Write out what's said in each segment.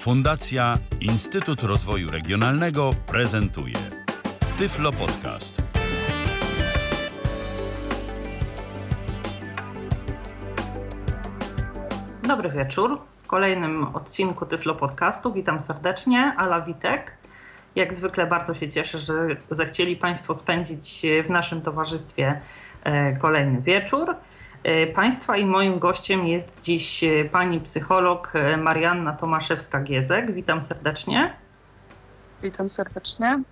Fundacja Instytut Rozwoju Regionalnego prezentuje Tyflo Podcast. Dobry wieczór. W kolejnym odcinku Tyflo Podcastu witam serdecznie, Ala Witek. Jak zwykle bardzo się cieszę, że zechcieli Państwo spędzić w naszym towarzystwie e, kolejny wieczór. E, państwa i moim gościem jest dziś e, pani psycholog Marianna Tomaszewska-Giezek. Witam serdecznie. Witam serdecznie.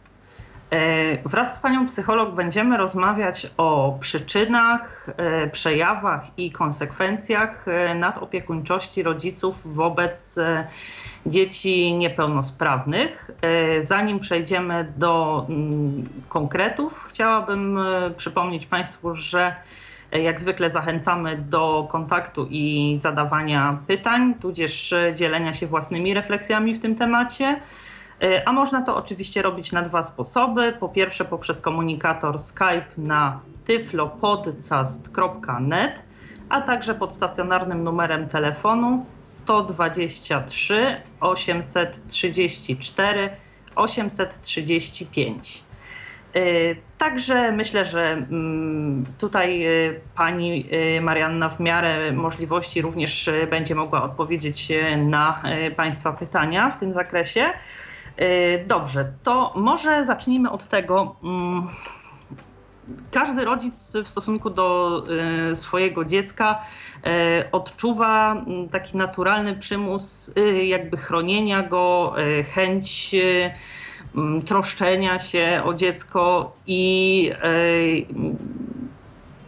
Wraz z panią psycholog będziemy rozmawiać o przyczynach, przejawach i konsekwencjach nadopiekuńczości rodziców wobec dzieci niepełnosprawnych. E, zanim przejdziemy do mm, konkretów, chciałabym e, przypomnieć Państwu, że e, jak zwykle zachęcamy do kontaktu i zadawania pytań, tudzież dzielenia się własnymi refleksjami w tym temacie. A można to oczywiście robić na dwa sposoby. Po pierwsze poprzez komunikator Skype na tyflopodcast.net a także pod stacjonarnym numerem telefonu 123 834 835. Także myślę, że mm, tutaj y, pani y, Marianna w miarę możliwości również y, będzie mogła odpowiedzieć na Państwa pytania w tym zakresie. Dobrze, to może zacznijmy od tego, mm, każdy rodzic w stosunku do swojego dziecka odczuwa mm, taki naturalny przymus jakby chronienia go, chęć troszczenia się o dziecko i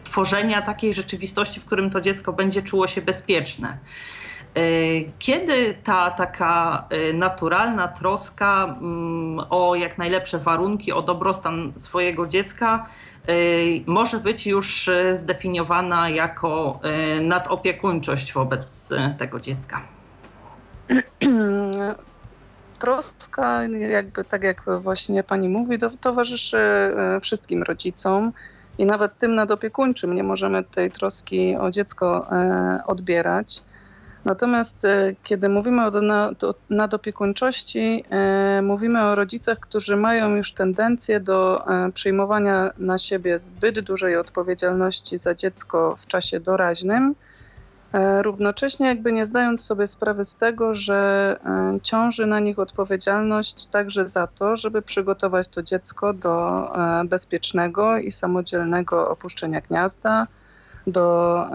tworzenia takiej rzeczywistości, w którym to dziecko będzie czuło się bezpieczne. Kiedy ta taka naturalna troska mm, o jak najlepsze warunki, o dobrostan swojego dziecka może być już zdefiniowana jako nadopiekuńczość wobec tego dziecka. Troska, jakby tak jak właśnie pani mówi, towarzyszy wszystkim rodzicom i nawet tym nadopiekuńczym nie możemy tej troski o dziecko odbierać. Natomiast e, kiedy mówimy o nadopiekuńczości, e, mówimy o rodzicach, którzy mają już tendencję do e, przyjmowania na siebie zbyt dużej odpowiedzialności za dziecko w czasie doraźnym, równocześnie jakby nie zdając sobie sprawy z tego, że ciąży na nich odpowiedzialność także za to, żeby przygotować to dziecko do bezpiecznego i samodzielnego opuszczenia gniazda, do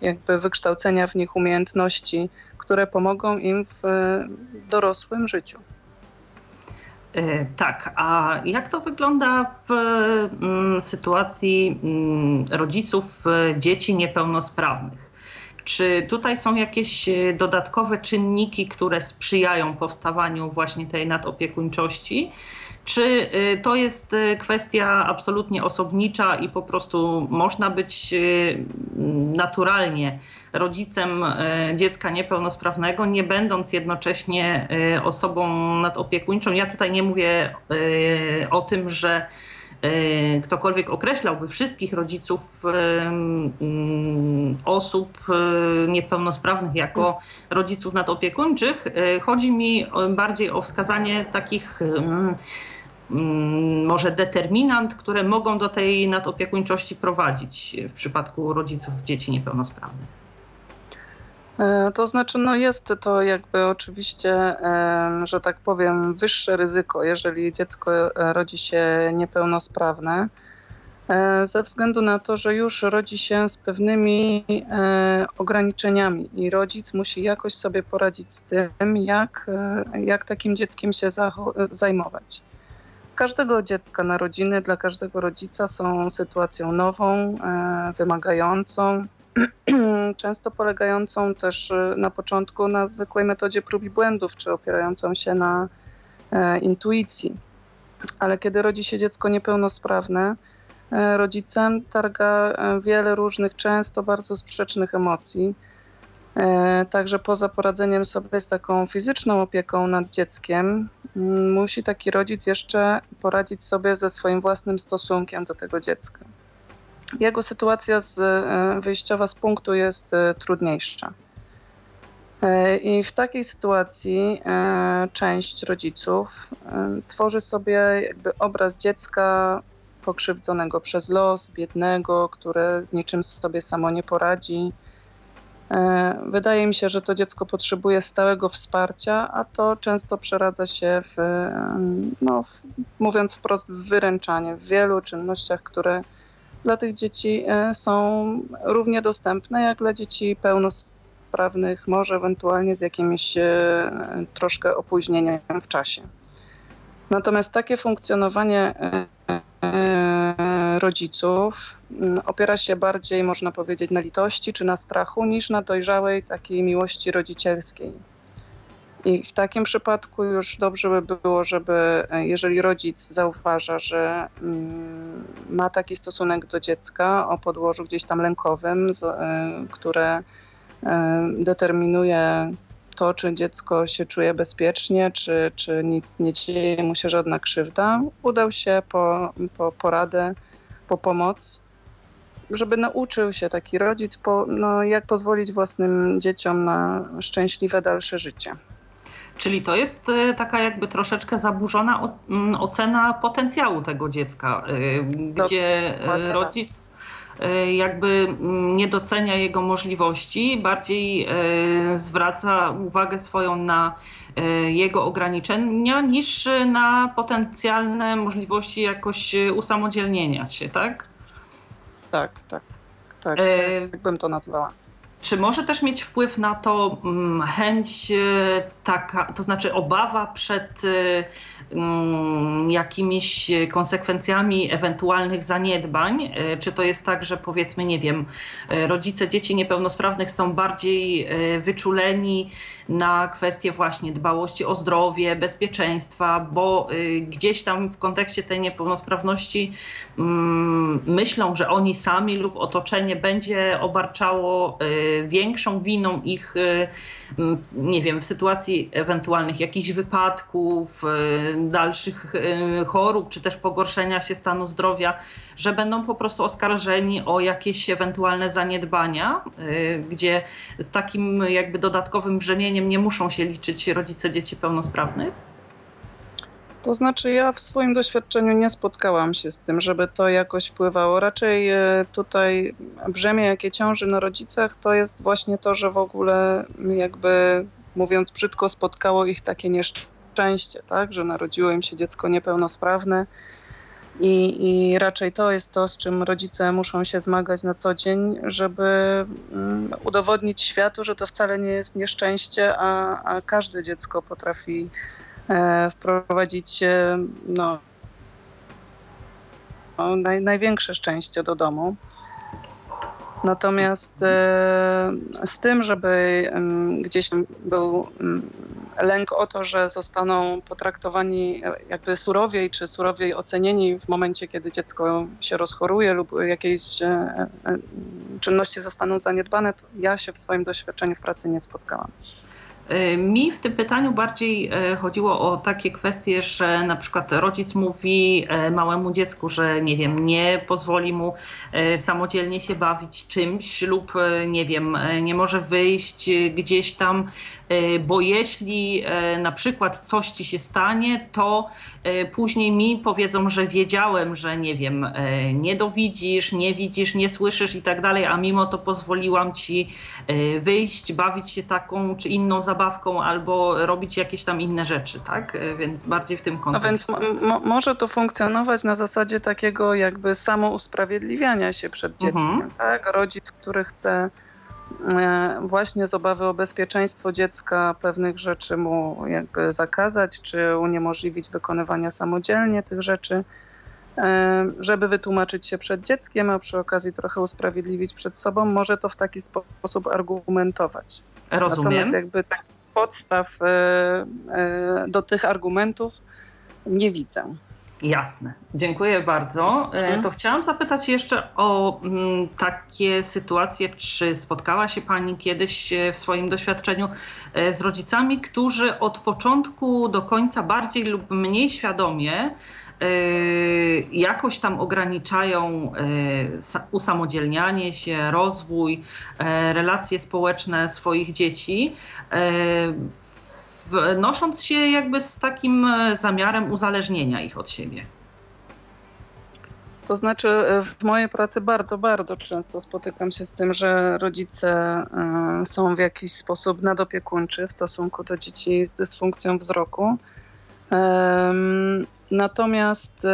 jakby wykształcenia w nich umiejętności, które pomogą im w dorosłym życiu. E, tak, a jak to wygląda w mm, sytuacji mm, rodziców e, dzieci niepełnosprawnych? Czy tutaj są jakieś e, dodatkowe czynniki, które sprzyjają powstawaniu właśnie tej nadopiekuńczości? Czy y, to jest y, kwestia absolutnie osobnicza i po prostu można być naturalnie rodzicem dziecka niepełnosprawnego, nie będąc jednocześnie osobą nadopiekuńczą? Ja tutaj nie mówię o tym, że ktokolwiek określałby wszystkich rodziców mm, osób niepełnosprawnych jako rodziców nadopiekuńczych. Chodzi mi bardziej o wskazanie takich Mm, może determinant, które mogą do tej nadopiekuńczości prowadzić w przypadku rodziców dzieci niepełnosprawnych? E, to znaczy, no jest to jakby oczywiście, że tak powiem, wyższe ryzyko, jeżeli dziecko e, rodzi się niepełnosprawne, e, ze względu na to, że już rodzi się z pewnymi ograniczeniami i rodzic musi jakoś sobie poradzić z tym, jak, jak takim dzieckiem się zajmować. Każdego dziecka narodziny dla każdego rodzica są sytuacją nową, e, wymagającą, często polegającą też e, na początku na zwykłej metodzie prób i błędów, czy opierającą się na e, intuicji. Ale kiedy rodzi się dziecko niepełnosprawne, rodzicem targa wiele różnych, często bardzo sprzecznych emocji. Także poza poradzeniem sobie z taką fizyczną opieką nad dzieckiem, musi taki rodzic jeszcze poradzić sobie ze swoim własnym stosunkiem do tego dziecka. Jego sytuacja z, e, wyjściowa z punktu jest e, trudniejsza. E, I w takiej sytuacji część rodziców tworzy sobie jakby obraz dziecka pokrzywdzonego przez los, biednego, które z niczym sobie samo nie poradzi. Wydaje mi się, że to dziecko potrzebuje stałego wsparcia, a to często przeradza się w, no, w, mówiąc wprost, w wyręczanie w wielu czynnościach, które dla tych dzieci są równie dostępne jak dla dzieci pełnosprawnych prawnych, może ewentualnie z jakimś e, troszkę opóźnieniem w czasie. Natomiast takie funkcjonowanie e, e, rodziców mm, opiera się bardziej, można powiedzieć, na litości czy na strachu, niż na dojrzałej takiej miłości rodzicielskiej. I w takim przypadku już dobrze by było, żeby jeżeli rodzic zauważa, że mm, ma taki stosunek do dziecka o podłożu gdzieś tam lękowym, które determinuje to, czy dziecko się czuje bezpiecznie, czy, czy nic nie dzieje mu się żadna krzywda, udał się po, po poradę, po pomoc, żeby nauczył się taki rodzic, po, no, jak pozwolić własnym dzieciom na szczęśliwe dalsze życie. Czyli to jest e, taka jakby troszeczkę zaburzona ocena potencjału tego dziecka, e, gdzie e, rodzic jakby mm, nie docenia jego możliwości, bardziej zwraca uwagę swoją na jego ograniczenia niż na potencjalne możliwości jakoś usamodzielnienia się, tak? Tak, tak, tak, tak bym to nazwała. Czy może też mieć wpływ na to mm, chęć taka, to znaczy obawa przed Mm, jakimiś konsekwencjami ewentualnych zaniedbań? E, czy to jest tak, że powiedzmy, nie wiem, e, rodzice dzieci niepełnosprawnych są bardziej e, wyczuleni na kwestie właśnie dbałości o zdrowie, bezpieczeństwa, bo gdzieś tam w kontekście tej niepełnosprawności mm, myślą, że oni sami lub otoczenie będzie obarczało większą winą ich, nie wiem, w sytuacji ewentualnych jakichś wypadków, dalszych y, chorób, czy też pogorszenia się stanu zdrowia, że będą po prostu oskarżeni o jakieś ewentualne zaniedbania, y, gdzie z takim jakby dodatkowym brzemieniem nie muszą się liczyć rodzice dzieci pełnosprawnych? To znaczy, ja w swoim doświadczeniu nie spotkałam się z tym, żeby to jakoś wpływało. Raczej y, tutaj brzemię, jakie ciąży na rodzicach, to jest właśnie to, że w ogóle jakby mówiąc brzydko, spotkało ich takie nieszczęście szczęście, tak, że narodziło im się dziecko niepełnosprawne. I, I raczej to jest to, z czym rodzice muszą się zmagać na co dzień, żeby um, udowodnić światu, że to wcale nie jest nieszczęście, a, a każde dziecko potrafi e, wprowadzić e, no, no, naj, największe szczęście do domu. Natomiast e, z tym, żeby gdzieś był lęk o to, że zostaną potraktowani e, jakby surowiej, czy surowiej ocenieni w momencie, kiedy dziecko się rozchoruje lub jakieś e, czynności zostaną zaniedbane, ja się w swoim doświadczeniu w pracy nie spotkałam. Mi w tym pytaniu bardziej chodziło o takie kwestie, że na przykład rodzic mówi małemu dziecku, że nie wiem, nie pozwoli mu samodzielnie się bawić czymś lub nie wiem, nie może wyjść gdzieś tam, bo jeśli na przykład coś ci się stanie, to później mi powiedzą, że wiedziałem, że nie wiem, nie dowidzisz, nie widzisz, nie słyszysz i tak dalej, a mimo to pozwoliłam ci wyjść, bawić się taką czy inną zabawką albo robić jakieś tam inne rzeczy, tak? E, więc bardziej w tym kontekście. A więc może to funkcjonować na zasadzie takiego jakby samousprawiedliwiania się przed mhm. dzieckiem, mhm. tak? Rodzic, który chce e, właśnie z obawy o bezpieczeństwo dziecka pewnych rzeczy mu jakby zakazać, czy uniemożliwić wykonywania samodzielnie tych rzeczy, e, żeby wytłumaczyć się przed dzieckiem, a przy okazji trochę usprawiedliwić przed sobą, może to w taki sposób argumentować. Rozumiem. Natomiast jakby podstaw e, e, do tych argumentów nie widzę. Jasne, dziękuję bardzo. E, mhm. To chciałam zapytać jeszcze o mm, takie sytuacje, czy spotkała się Pani kiedyś w swoim doświadczeniu z rodzicami, którzy od początku do końca bardziej lub mniej świadomie jakoś tam ograniczają usamodzielnianie się, rozwój, relacje społeczne swoich dzieci, nosząc się jakby z takim zamiarem uzależnienia ich od siebie. To znaczy, e, w mojej pracy bardzo, bardzo często spotykam się z tym, że rodzice e, są w jakiś sposób nadopiekuńczy w stosunku do dzieci z dysfunkcją wzroku. Natomiast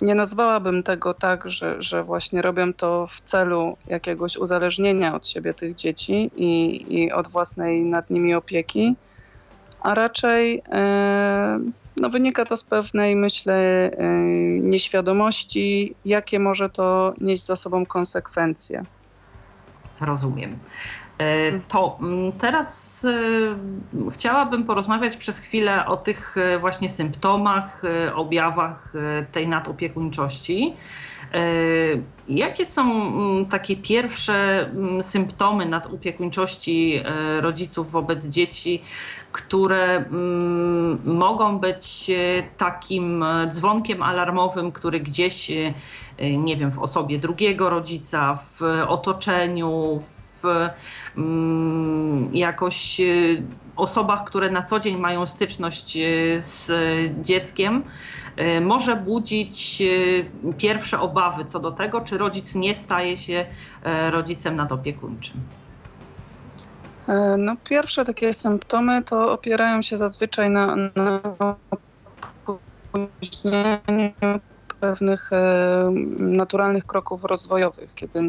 nie nazwałabym tego tak, że, że właśnie robią to w celu jakiegoś uzależnienia od siebie tych dzieci i, i od własnej nad nimi opieki, a raczej no wynika to z pewnej, myślę, y, nieświadomości, jakie może to nieść za sobą konsekwencje. Rozumiem. E, to mm, teraz e, chciałabym porozmawiać przez chwilę o tych e, właśnie symptomach, objawach tej nadopiekuńczości. Jakie są mm, takie pierwsze mm, symptomy nadopiekuńczości rodziców wobec dzieci, które mm, mogą być e, takim e, dzwonkiem alarmowym, który gdzieś, e, nie wiem, w osobie drugiego rodzica, w otoczeniu, w jakoś osobach, które na co dzień mają styczność z dzieckiem, może budzić pierwsze obawy co do tego, czy rodzic nie staje się rodzicem nadopiekuńczym. E, no, pierwsze takie symptomy to opierają się zazwyczaj na, na opóźnieniu pewnych e, naturalnych kroków rozwojowych, kiedy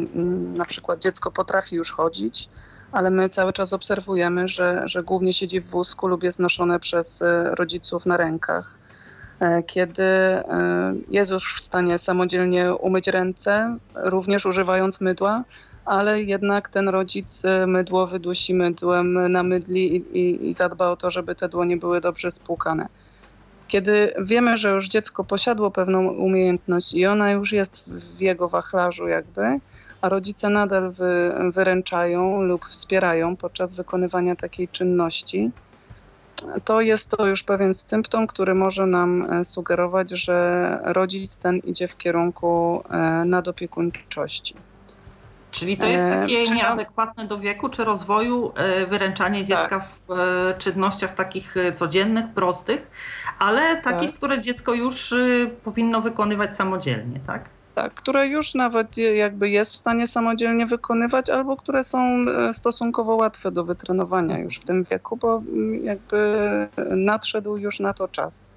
na przykład dziecko potrafi już chodzić, ale my cały czas obserwujemy, że, że głównie siedzi w wózku lub jest noszone przez e, rodziców na rękach. Kiedy jest już w stanie samodzielnie umyć ręce, również używając mydła, ale jednak ten rodzic e, mydło wydusi mydłem, namydli i, i, i zadba o to, żeby te dłonie były dobrze spłukane. Kiedy wiemy, że już dziecko posiadło pewną umiejętność i ona już jest w jego wachlarzu jakby, a rodzice nadal wy, wyręczają lub wspierają podczas wykonywania takiej czynności, to jest to już pewien symptom, który może nam e, sugerować, że rodzic ten idzie w kierunku e, nadopiekuńczości. Czyli to jest e, takie nieadekwatne do wieku czy rozwoju wyręczanie tak. dziecka tak. w czynnościach takich codziennych, prostych, ale takich, tak. które dziecko już powinno wykonywać samodzielnie, tak? Tak, które już nawet jakby jest w stanie samodzielnie wykonywać, albo które są stosunkowo łatwe do wytrenowania już w tym wieku, bo mm, jakby nadszedł już na to czas.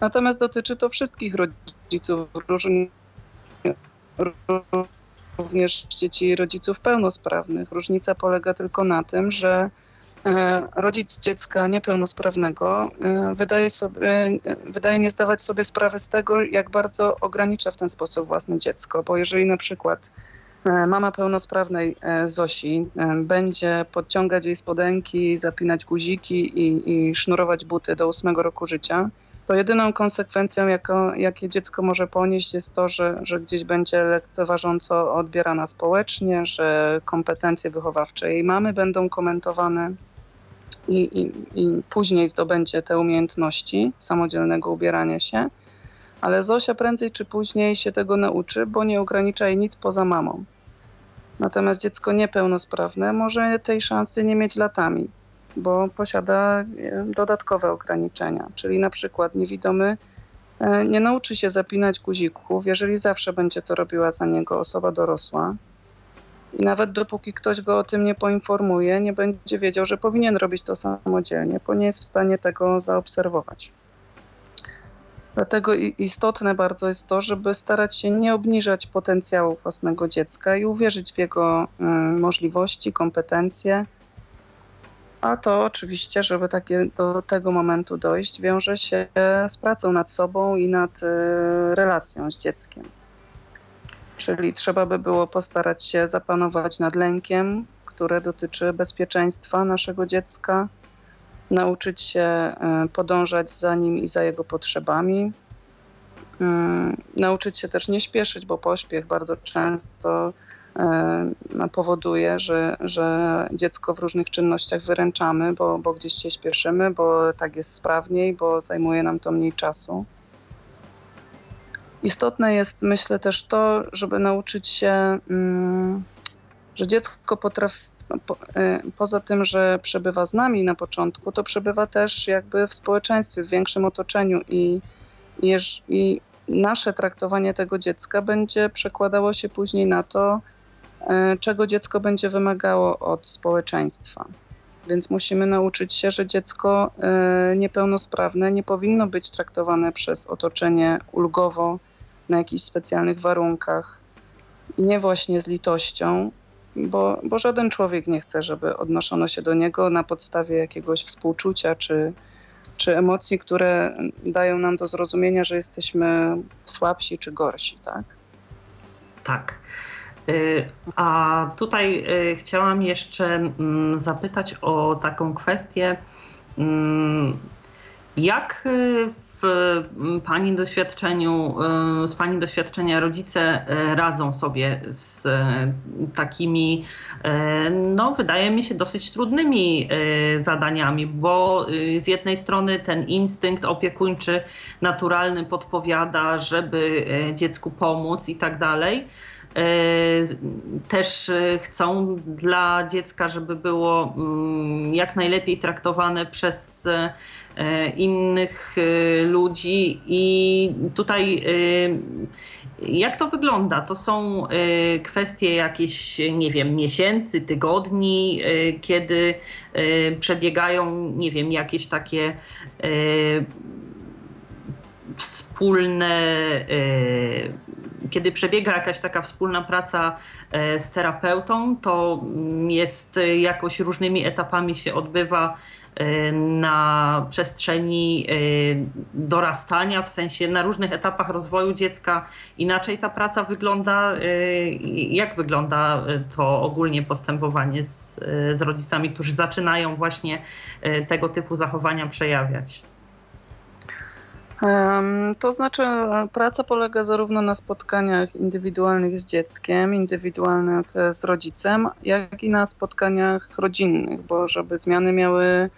Natomiast dotyczy to wszystkich rodziców również dzieci rodziców pełnosprawnych. Różnica polega tylko na tym, że e, rodzic dziecka niepełnosprawnego e, wydaje, sobie, wydaje nie zdawać sobie sprawy z tego, jak bardzo ogranicza w ten sposób własne dziecko, bo jeżeli na przykład e, mama pełnosprawnej Zosi będzie podciągać jej spodenki, zapinać guziki i, i sznurować buty do ósmego roku życia, to jedyną konsekwencją, jaką, jakie dziecko może ponieść, jest to, że, że gdzieś będzie lekceważąco odbierana społecznie, że kompetencje wychowawcze jej mamy będą komentowane i, i, i później zdobędzie te umiejętności samodzielnego ubierania się. Ale Zosia prędzej czy później się tego nauczy, bo nie ogranicza jej nic poza mamą. Natomiast dziecko niepełnosprawne może tej szansy nie mieć latami bo posiada e, dodatkowe ograniczenia, czyli na przykład niewidomy e, nie nauczy się zapinać guzików, jeżeli zawsze będzie to robiła za niego osoba dorosła. I nawet dopóki ktoś go o tym nie poinformuje, nie będzie wiedział, że powinien robić to samodzielnie, bo nie jest w stanie tego zaobserwować. Dlatego istotne bardzo jest to, żeby starać się nie obniżać potencjału własnego dziecka i uwierzyć w jego e, możliwości, kompetencje a to oczywiście, żeby takie, do tego momentu dojść, wiąże się z pracą nad sobą i nad y, relacją z dzieckiem. Czyli trzeba by było postarać się zapanować nad lękiem, które dotyczy bezpieczeństwa naszego dziecka, nauczyć się y, podążać za nim i za jego potrzebami, y, nauczyć się też nie śpieszyć, bo pośpiech bardzo często E, powoduje, że, że dziecko w różnych czynnościach wyręczamy, bo, bo gdzieś się śpieszymy, bo tak jest sprawniej, bo zajmuje nam to mniej czasu. Istotne jest, myślę, też to, żeby nauczyć się, mm, że dziecko potrafi, no, y, poza tym, że przebywa z nami na początku, to przebywa też jakby w społeczeństwie, w większym otoczeniu i, i, i nasze traktowanie tego dziecka będzie przekładało się później na to, y, czego dziecko będzie wymagało od społeczeństwa. Więc musimy nauczyć się, że dziecko y, niepełnosprawne nie powinno być traktowane przez otoczenie ulgowo, na jakichś specjalnych warunkach i nie właśnie z litością, bo, bo żaden człowiek nie chce, żeby odnoszono się do niego na podstawie jakiegoś współczucia czy, czy emocji, które dają nam do zrozumienia, że jesteśmy słabsi czy gorsi, tak? Tak. Y, a tutaj y, chciałam jeszcze mm, zapytać o taką kwestię. Mm, jak y, mm, Pani doświadczeniu, y, z Pani doświadczenia rodzice y, radzą sobie z takimi, no wydaje mi się, dosyć trudnymi zadaniami, bo z jednej strony ten instynkt opiekuńczy naturalny podpowiada, żeby dziecku pomóc i tak dalej. Też chcą dla dziecka, żeby było mm, jak najlepiej traktowane przez innych e, ludzi i tutaj e, jak to wygląda? To są kwestie jakieś, nie wiem, miesięcy, tygodni, kiedy przebiegają, nie wiem, jakieś takie wspólne, kiedy przebiega jakaś taka wspólna praca z terapeutą, to jest jakoś różnymi etapami się odbywa na przestrzeni y, dorastania, w sensie na różnych etapach rozwoju dziecka inaczej ta praca wygląda. Y, jak wygląda to ogólnie postępowanie z, z rodzicami, którzy zaczynają właśnie tego typu zachowania przejawiać? To znaczy, praca polega zarówno na spotkaniach indywidualnych z dzieckiem, indywidualnych z rodzicem, jak i na spotkaniach rodzinnych, bo żeby zmiany miały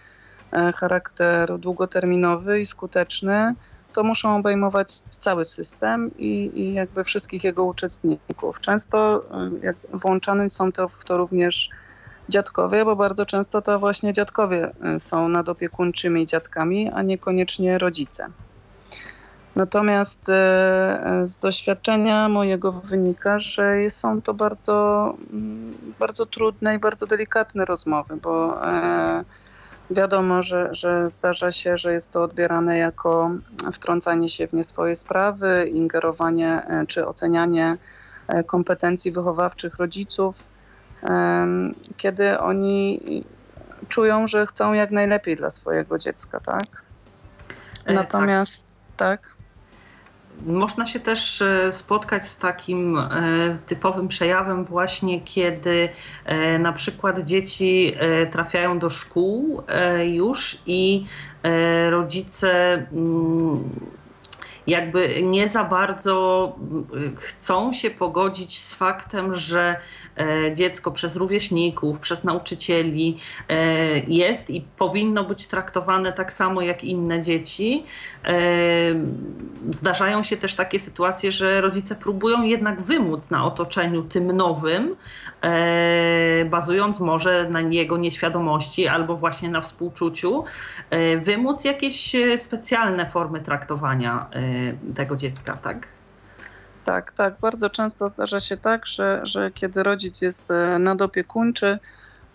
charakter długoterminowy i skuteczny, to muszą obejmować cały system i, i jakby wszystkich jego uczestników. Często e, jak włączane są to, w to również dziadkowie, bo bardzo często to właśnie dziadkowie e, są nadopiekuńczymi dziadkami, a niekoniecznie rodzice. Natomiast z doświadczenia mojego wynika, że są to bardzo, mm, bardzo trudne i bardzo delikatne rozmowy, bo Wiadomo, że, że zdarza się, że jest to odbierane jako wtrącanie się w nie swoje sprawy, ingerowanie e, czy ocenianie e, kompetencji wychowawczych rodziców, kiedy oni czują, że chcą jak najlepiej dla swojego dziecka, tak? E, tak. Natomiast tak. tak. Można się też e, spotkać z takim e, typowym przejawem właśnie, kiedy e, na przykład dzieci trafiają do szkół już i rodzice mm, jakby nie za bardzo chcą się pogodzić z faktem, że e, dziecko przez rówieśników, przez nauczycieli e, jest i powinno być traktowane tak samo jak inne dzieci. E, zdarzają się też takie sytuacje, że rodzice próbują jednak wymóc na otoczeniu tym nowym, bazując może na jego nieświadomości albo właśnie na współczuciu, wymóc jakieś specjalne formy traktowania tego dziecka, tak? Tak, tak. Bardzo często zdarza się tak, że, że kiedy rodzic jest e, nadopiekuńczy,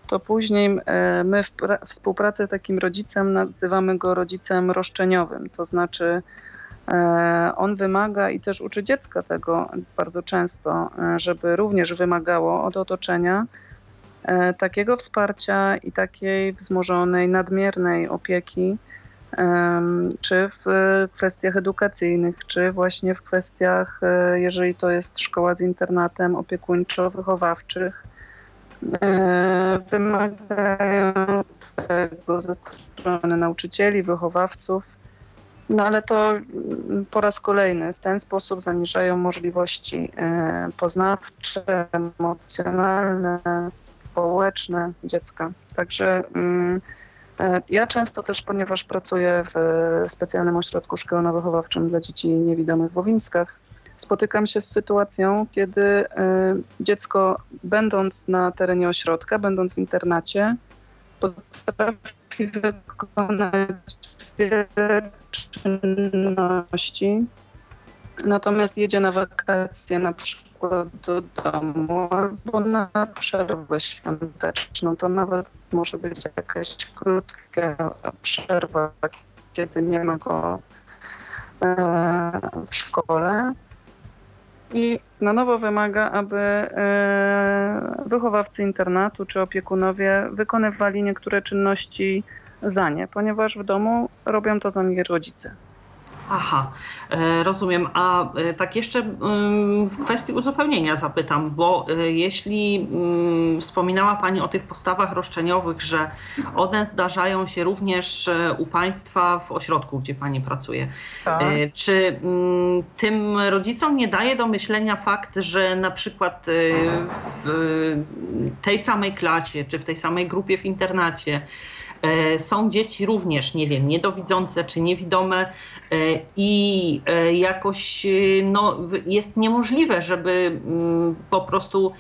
to później e, my w współpracy takim rodzicem nazywamy go rodzicem roszczeniowym. To znaczy, e, on wymaga i też uczy dziecka tego bardzo często, żeby również wymagało od otoczenia takiego wsparcia i takiej wzmożonej, nadmiernej opieki, czy w kwestiach edukacyjnych, czy właśnie w kwestiach, e, jeżeli to jest szkoła z internatem opiekuńczo-wychowawczych, e, wymagają tego ze strony nauczycieli, wychowawców. No ale to mm, po raz kolejny w ten sposób zaniżają możliwości e, poznawcze, emocjonalne, społeczne dziecka. Także mm, ja często też, ponieważ pracuję w specjalnym ośrodku szkolno-wychowawczym dla dzieci niewidomych w Łowińskach, spotykam się z sytuacją, kiedy dziecko, będąc na terenie ośrodka, będąc w internacie, potrafi wykonać wiele czynności, natomiast jedzie na wakacje na przykład do domu albo na przerwę świąteczną, to nawet może być jakaś krótka przerwa, kiedy nie ma go e, w szkole. I na nowo wymaga, aby e, wychowawcy internatu czy opiekunowie wykonywali niektóre czynności za nie, ponieważ w domu robią to za nich rodzice. Aha, e, rozumiem. A e, tak jeszcze mm, w kwestii uzupełnienia zapytam, bo e, jeśli mm, wspominała Pani o tych postawach roszczeniowych, że one zdarzają się również u Państwa w ośrodku, gdzie Pani pracuje, tak. czy mm, tym rodzicom nie daje do myślenia fakt, że na przykład w tej samej klasie, czy w tej samej grupie w internacie, są dzieci również, nie wiem, niedowidzące czy niewidome e, i e, jakoś no, jest niemożliwe, żeby mm, po prostu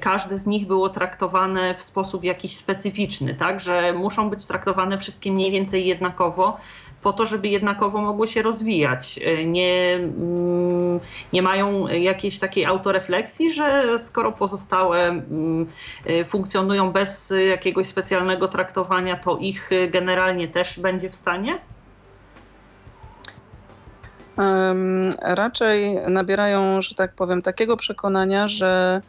każde z nich było traktowane w sposób jakiś specyficzny, tak, że muszą być traktowane wszystkie mniej więcej jednakowo, po to, żeby jednakowo mogły się rozwijać. E, nie, mm, nie mają jakiejś takiej autorefleksji, że skoro pozostałe mm, e, funkcjonują bez jakiegoś specjalnego traktowania, to ich generalnie też będzie w stanie? Raczej nabierają, że tak powiem, takiego przekonania, że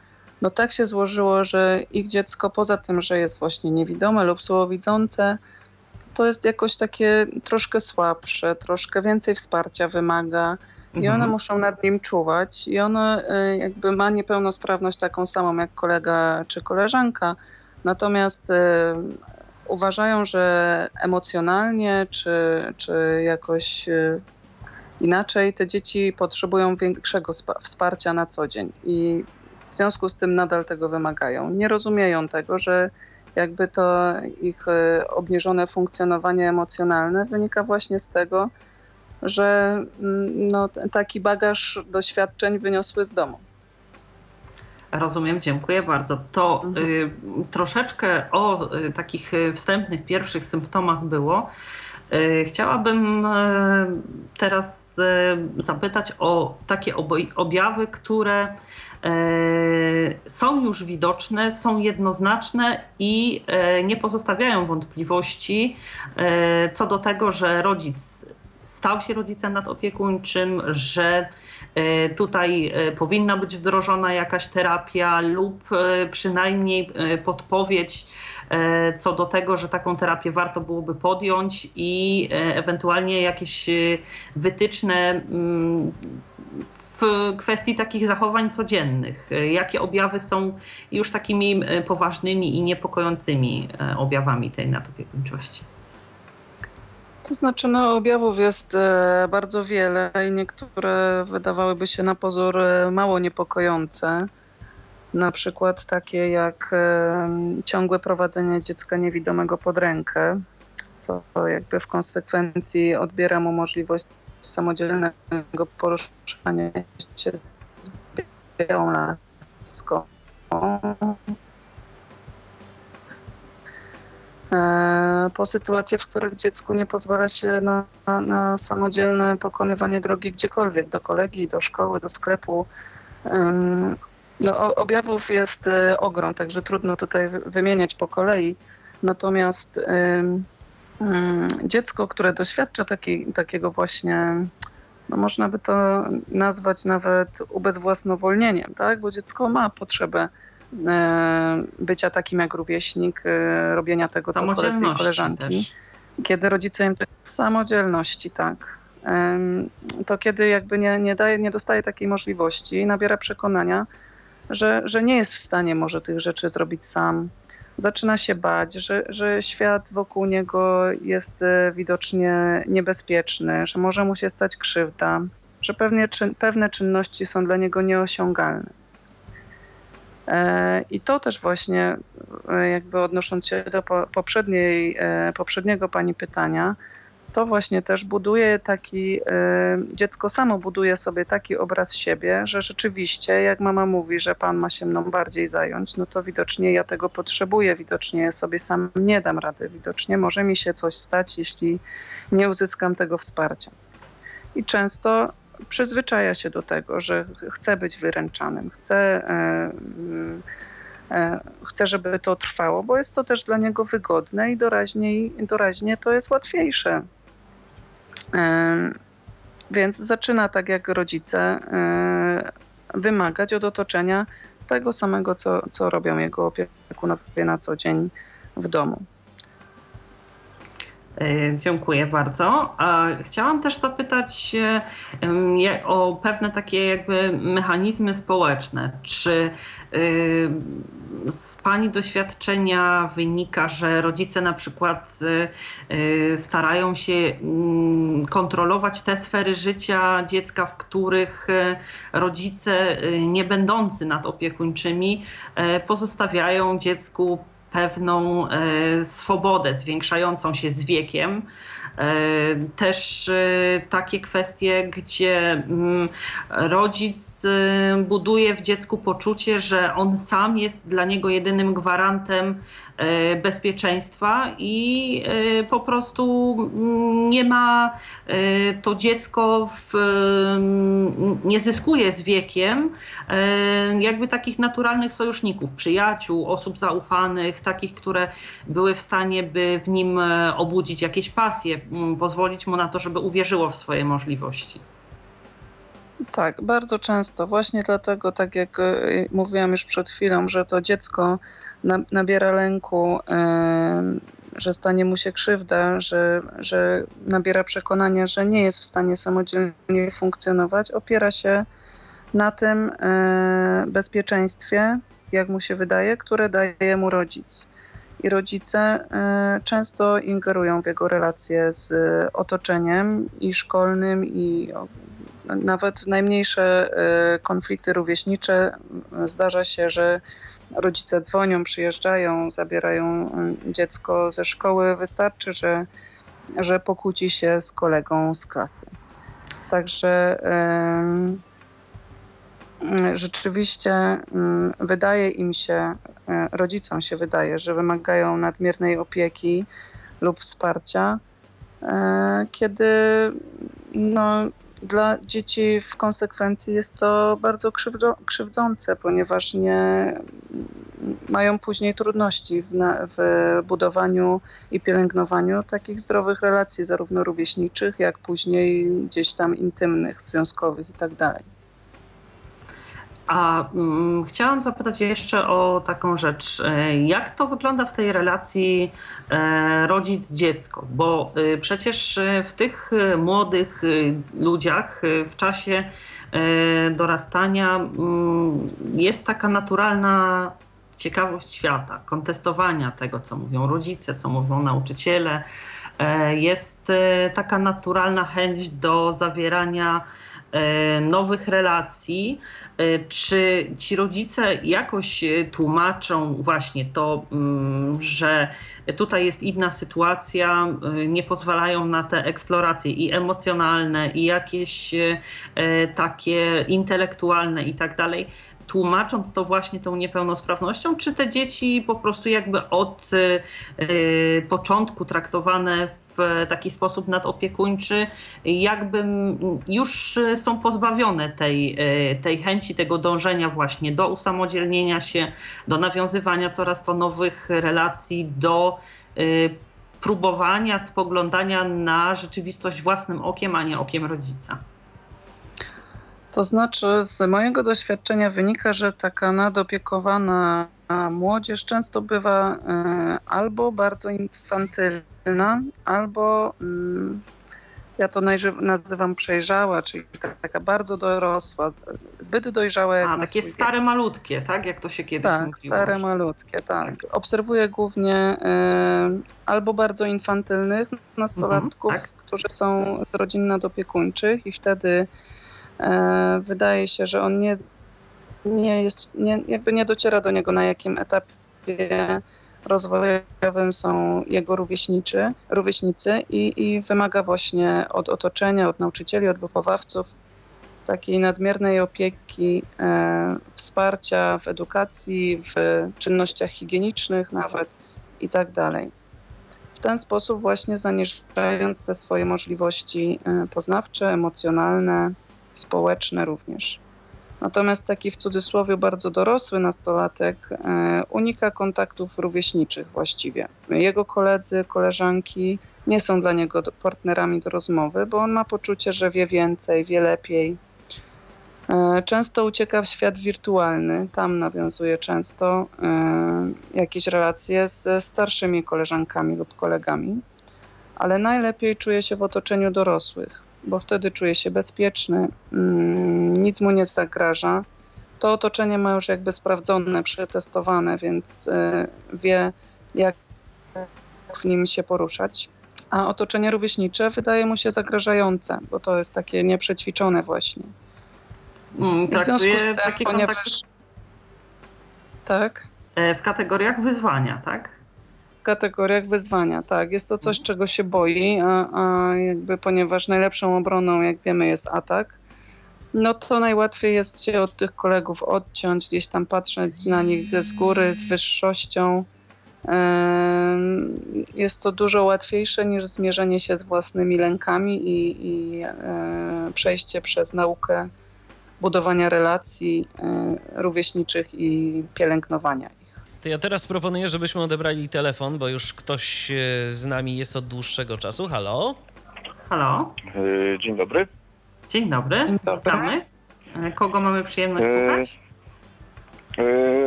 no tak się złożyło, że ich dziecko poza tym, że jest właśnie niewidome lub słabowidzące, to jest jakoś takie troszkę słabsze, troszkę więcej wsparcia wymaga i one mhm. muszą nad nim czuwać i ono y, jakby ma niepełnosprawność taką samą jak kolega czy koleżanka, natomiast y, uważają, że emocjonalnie czy, czy jakoś y, inaczej te dzieci potrzebują większego wsparcia na co dzień i w związku z tym nadal tego wymagają. Nie rozumieją tego, że jakby to ich e, obniżone funkcjonowanie emocjonalne wynika właśnie z tego, że mm, no, taki bagaż doświadczeń wyniosły z domu. Rozumiem, dziękuję bardzo. To mhm. y, troszeczkę o y, takich y, wstępnych, pierwszych symptomach było. Y, chciałabym y, teraz zapytać o takie objawy, które są już widoczne, są jednoznaczne i e, nie pozostawiają wątpliwości e, co do tego, że rodzic stał się rodzicem nadopiekuńczym, że tutaj powinna być wdrożona jakaś terapia lub przynajmniej podpowiedź co do tego, że taką terapię warto byłoby podjąć i ewentualnie jakieś wytyczne mm, w kwestii takich zachowań codziennych? Jakie objawy są już takimi e, poważnymi i niepokojącymi e, objawami tej nadopiekuńczości? To znaczy, no, objawów jest e, bardzo wiele i niektóre wydawałyby się na pozór mało niepokojące. Na przykład takie jak ciągłe prowadzenie dziecka niewidomego pod rękę, co jakby w konsekwencji odbiera mu możliwość samodzielnego poruszania się z białą laską. E, po sytuacje, w których dziecku nie pozwala się na, na, samodzielne pokonywanie drogi gdziekolwiek, do kolegi, do szkoły, do sklepu. No, objawów jest e, ogrom, także trudno tutaj wymieniać po kolei. Natomiast dziecko, które doświadcza taki, takiego właśnie, no można by to nazwać nawet ubezwłasnowolnieniem, tak? bo dziecko ma potrzebę e, bycia takim jak rówieśnik, e, robienia tego, co koledzy i koleżanki. Też. Kiedy rodzice im samodzielności, tak, to kiedy jakby nie, nie, daje, nie dostaje takiej możliwości, nabiera przekonania, że, że nie jest w stanie może tych rzeczy zrobić sam, zaczyna się bać, że, że świat wokół niego jest e, widocznie niebezpieczny, że może mu się stać krzywda, że pewnie, czy, pewne czynności są dla niego nieosiągalne. E, I to też właśnie, e, jakby odnosząc się do poprzedniej, poprzedniego pani pytania, to właśnie też buduje taki, dziecko samo buduje sobie taki obraz siebie, że rzeczywiście, jak mama mówi, że pan ma się mną bardziej zająć, no to widocznie ja tego potrzebuję, widocznie sobie sam nie dam rady, widocznie może mi się coś stać, jeśli nie uzyskam tego wsparcia. I często przyzwyczaja się do tego, że chce być wyręczanym, chce, e, e, chce, żeby to trwało, bo jest to też dla niego wygodne i doraźnie, doraźnie to jest łatwiejsze. Więc zaczyna tak jak rodzice wymagać od otoczenia tego samego, co, co robią jego opiekunowie na co dzień w domu. E, dziękuję bardzo. Chciałam też zapytać o pewne takie jakby mechanizmy społeczne. Czy z Pani doświadczenia wynika, że rodzice na przykład e, starają się mm, kontrolować te sfery życia dziecka, w których rodzice nie będący nadopiekuńczymi pozostawiają dziecku pewną e, swobodę zwiększającą się z wiekiem. E, też e, takie kwestie, gdzie mm, rodzic buduje w dziecku poczucie, że on sam jest dla niego jedynym gwarantem bezpieczeństwa i e, po prostu nie ma e, to dziecko w, nie zyskuje z wiekiem jakby takich naturalnych sojuszników, przyjaciół, osób zaufanych, takich, które były w stanie by w nim obudzić jakieś pasje, pozwolić mu na to, żeby uwierzyło w swoje możliwości. Tak, bardzo często. Właśnie dlatego, tak jak mówiłam już przed chwilą, że to dziecko nabiera lęku, że stanie mu się krzywda, że, że nabiera przekonania, że nie jest w stanie samodzielnie funkcjonować, opiera się na tym e, bezpieczeństwie, jak mu się wydaje, które daje mu rodzic. I rodzice e, często ingerują w jego relacje z otoczeniem i szkolnym, i nawet najmniejsze e, konflikty rówieśnicze zdarza się, że rodzice dzwonią, przyjeżdżają, zabierają y, dziecko ze szkoły, wystarczy, że, że pokłóci się z kolegą z klasy. Także rzeczywiście wydaje im się, y, rodzicom się wydaje, że wymagają nadmiernej opieki lub wsparcia, y, kiedy no, dla dzieci w konsekwencji jest to bardzo krzywdzące, ponieważ nie mają później trudności w, w, budowaniu i pielęgnowaniu takich zdrowych relacji, zarówno rówieśniczych, jak później gdzieś tam intymnych, związkowych itd. A mm, chciałam zapytać jeszcze o taką rzecz. E, jak to wygląda w tej relacji e, rodzic-dziecko? Bo e, przecież w tych młodych ludziach w czasie dorastania mm, jest taka naturalna ciekawość świata, kontestowania tego, co mówią rodzice, co mówią nauczyciele. Jest taka naturalna chęć do zawierania nowych relacji. E, czy ci rodzice jakoś e, tłumaczą właśnie to, mm, że tutaj jest inna sytuacja, e, nie pozwalają na te eksploracje i emocjonalne, i jakieś takie intelektualne i tak dalej? Tłumacząc to właśnie tą niepełnosprawnością, czy te dzieci po prostu jakby od y, początku traktowane w taki sposób nadopiekuńczy, jakby już są pozbawione tej, y, tej chęci, tego dążenia właśnie do usamodzielnienia się, do nawiązywania coraz to nowych relacji, do y, próbowania spoglądania na rzeczywistość własnym okiem, a nie okiem rodzica. To znaczy, z mojego doświadczenia wynika, że taka nadopiekowana młodzież często bywa e, albo bardzo infantylna, albo mm, ja to nazywam przejrzała, czyli taka bardzo dorosła, zbyt dojrzała. A, takie stare malutkie, tak? Jak to się kiedyś tak, mówiło. stare malutkie, tak. Obserwuję głównie e, albo bardzo infantylnych nastolatków, mhm, tak. którzy są z rodzin nadopiekuńczych i wtedy wydaje się, że on nie, nie jest, nie, jakby nie dociera do niego na jakim etapie rozwojowym są jego rówieśniczy, rówieśnicy i, i wymaga właśnie od otoczenia, od nauczycieli, od wychowawców takiej nadmiernej opieki, e, wsparcia w edukacji, w czynnościach higienicznych nawet i tak dalej. W ten sposób właśnie zaniżając te swoje możliwości e, poznawcze, emocjonalne, społeczne również. Natomiast taki w cudzysłowie bardzo dorosły nastolatek e, unika kontaktów rówieśniczych właściwie. Jego koledzy, koleżanki nie są dla niego partnerami do rozmowy, bo on ma poczucie, że wie więcej, wie lepiej. E, często ucieka w świat wirtualny, tam nawiązuje często e, jakieś relacje ze starszymi koleżankami lub kolegami, ale najlepiej czuje się w otoczeniu dorosłych bo wtedy czuje się bezpieczny, mm, nic mu nie zagraża. To otoczenie ma już jakby sprawdzone, przetestowane, więc y, wie, jak w nim się poruszać. A otoczenie rówieśnicze wydaje mu się zagrażające, bo to jest takie nieprzećwiczone właśnie. Mm, w związku z tym, ponieważ... Tak? E, w kategoriach wyzwania, tak? Kategoriach wyzwania. Tak, jest to coś, czego się boi, a, a jakby ponieważ najlepszą obroną, jak wiemy, jest atak, no to najłatwiej jest się od tych kolegów odciąć, gdzieś tam patrzeć na nich z góry, z wyższością. Jest to dużo łatwiejsze niż zmierzenie się z własnymi lękami i, i e, przejście przez naukę budowania relacji e, rówieśniczych i pielęgnowania to ja teraz proponuję, żebyśmy odebrali telefon, bo już ktoś e, z nami jest od dłuższego czasu. Halo? Halo? E, dzień dobry. Dzień dobry, witamy. E, kogo mamy przyjemność słuchać?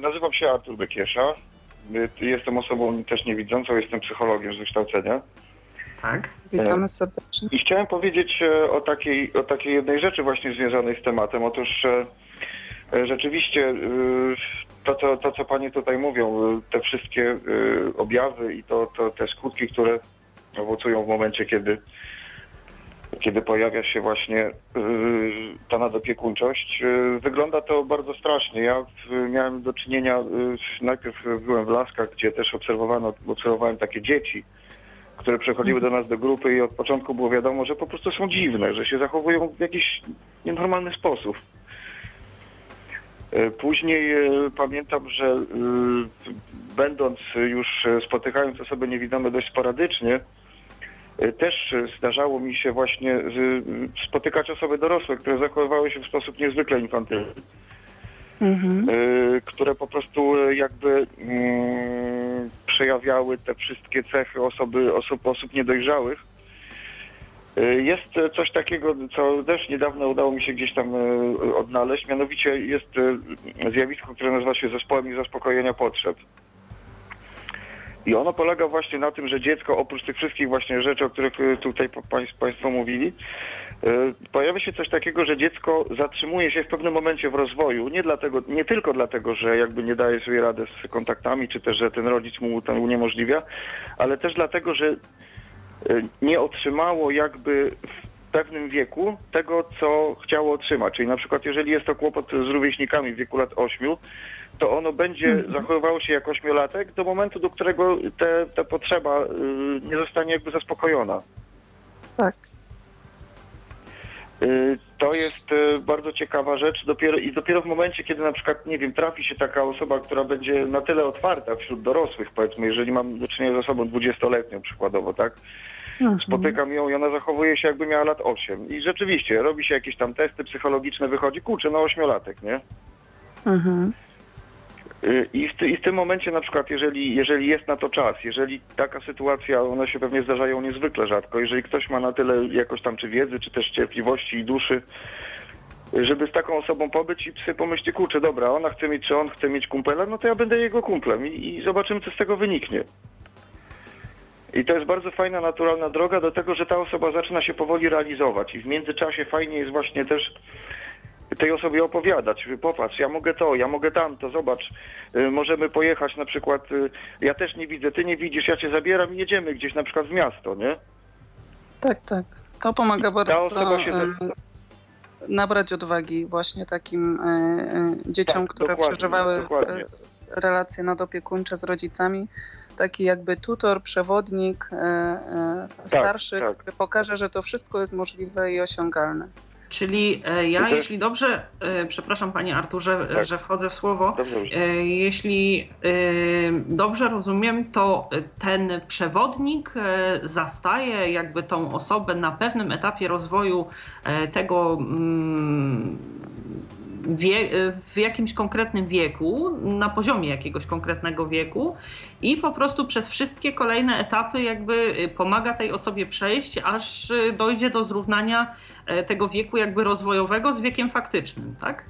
Nazywam się Artur Bekiesza. Jestem osobą też niewidzącą, jestem psychologiem z wykształcenia. Tak. Witamy serdecznie. I chciałem powiedzieć o takiej, o takiej jednej rzeczy właśnie związanej z tematem. Otóż rzeczywiście to, to, to, co Panie tutaj mówią, te wszystkie y, objawy i to, to, te skutki, które owocują w momencie, kiedy, kiedy pojawia się właśnie y, ta nadopiekuńczość, y, wygląda to bardzo strasznie. Ja miałem do czynienia, najpierw byłem w Laskach, gdzie też obserwowano, obserwowałem takie dzieci, które przychodziły do nas do grupy i od początku było wiadomo, że po prostu są dziwne, że się zachowują w jakiś nienormalny sposób. E, później e, pamiętam, że e, będąc już spotykając osoby niewidome dość sporadycznie, też zdarzało mi się właśnie spotykać osoby dorosłe, które zachowywały się w sposób niezwykle infantylny. Mhm. które po prostu jakby mm, przejawiały te wszystkie cechy osoby, osób, osób niedojrzałych. Y, jest coś takiego, co też niedawno udało mi się gdzieś tam y, odnaleźć, mianowicie jest y, zjawisko, które nazywa się zespołem zaspokojenia potrzeb. I ono polega właśnie na tym, że dziecko oprócz tych wszystkich właśnie rzeczy, o których tutaj Państwo mówili, pojawia się coś takiego, że dziecko zatrzymuje się w pewnym momencie w rozwoju, nie, dlatego, nie tylko dlatego, że jakby nie daje sobie rady z kontaktami, czy też, że ten rodzic mu to uniemożliwia, ale też dlatego, że nie otrzymało jakby w pewnym wieku tego, co chciało otrzymać. Czyli na przykład jeżeli jest to kłopot z rówieśnikami w wieku lat 8, to ono będzie mhm. zachowywało się jak ośmiolatek do momentu, do którego te, ta potrzeba y, nie zostanie jakby zaspokojona. Tak. Y, to jest bardzo ciekawa rzecz dopiero, i dopiero w momencie, kiedy na przykład, nie wiem, trafi się taka osoba, która będzie na tyle otwarta wśród dorosłych, powiedzmy, jeżeli mam do czynienia z osobą dwudziestoletnią przykładowo, tak, Mhm. Spotykam ją i ona zachowuje się jakby miała lat 8. I rzeczywiście, robi się jakieś tam testy psychologiczne, wychodzi, kurczę, no ośmiolatek, nie? Mhm. Y, I w, I w, tym momencie na przykład, jeżeli, jeżeli jest na to czas, jeżeli taka sytuacja, one się pewnie zdarzają niezwykle rzadko, jeżeli ktoś ma na tyle jakoś tam czy wiedzy, czy też cierpliwości i duszy, żeby z taką osobą pobyć i psy pomyśli, kurczę, dobra, ona chce mieć, czy on chce mieć kumpela, no to ja będę jego kumplem i, i zobaczymy, co z tego wyniknie. I to jest bardzo fajna, naturalna droga do tego, że ta osoba zaczyna się powoli realizować i w międzyczasie fajnie jest właśnie też tej osobie opowiadać. Popatrz, ja mogę to, ja mogę tamto, zobacz, y, możemy pojechać na przykład, y, ja też nie widzę, ty nie widzisz, ja cię zabieram i jedziemy gdzieś na przykład w miasto, nie? Tak, tak. To pomaga bardzo. Ta osoba się nabrać odwagi właśnie takim dzieciom, tak, które przeżywały dokładnie relacje nadopiekuńcze z rodzicami, taki jakby tutor, przewodnik e, e, starszy, tak. który pokaże, że to wszystko jest możliwe i osiągalne. Czyli e, ja, jeśli dobrze, przepraszam panie Arturze, Tak. że wchodzę w słowo, Dobrze, dobrze. Jeśli dobrze rozumiem, to ten przewodnik zastaje jakby tą osobę na pewnym etapie rozwoju tego mm, wie, w jakimś konkretnym wieku, na poziomie jakiegoś konkretnego wieku i po prostu przez wszystkie kolejne etapy jakby e, pomaga tej osobie przejść, aż e, dojdzie do zrównania e, tego wieku jakby rozwojowego z wiekiem faktycznym, tak?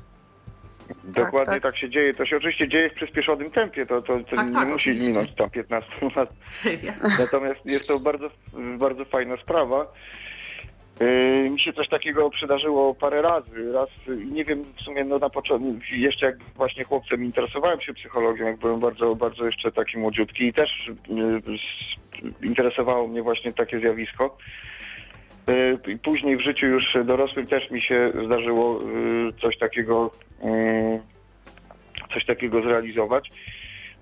Dokładnie tak. tak, się dzieje. To się oczywiście dzieje w przyspieszonym tempie, to, to, to Tak, nie tak, musi oczywiście. minąć tam 15 lat. Natomiast jest to bardzo, bardzo fajna sprawa. Yy, Mi się coś takiego przydarzyło parę razy. Raz, nie wiem, w sumie no na początku, jeszcze jak właśnie chłopcem interesowałem się psychologią, jak byłem bardzo, bardzo jeszcze taki młodziutki i też s- interesowało mnie właśnie takie zjawisko. I Później w życiu już dorosłym też mi się zdarzyło coś takiego, yy, coś takiego zrealizować.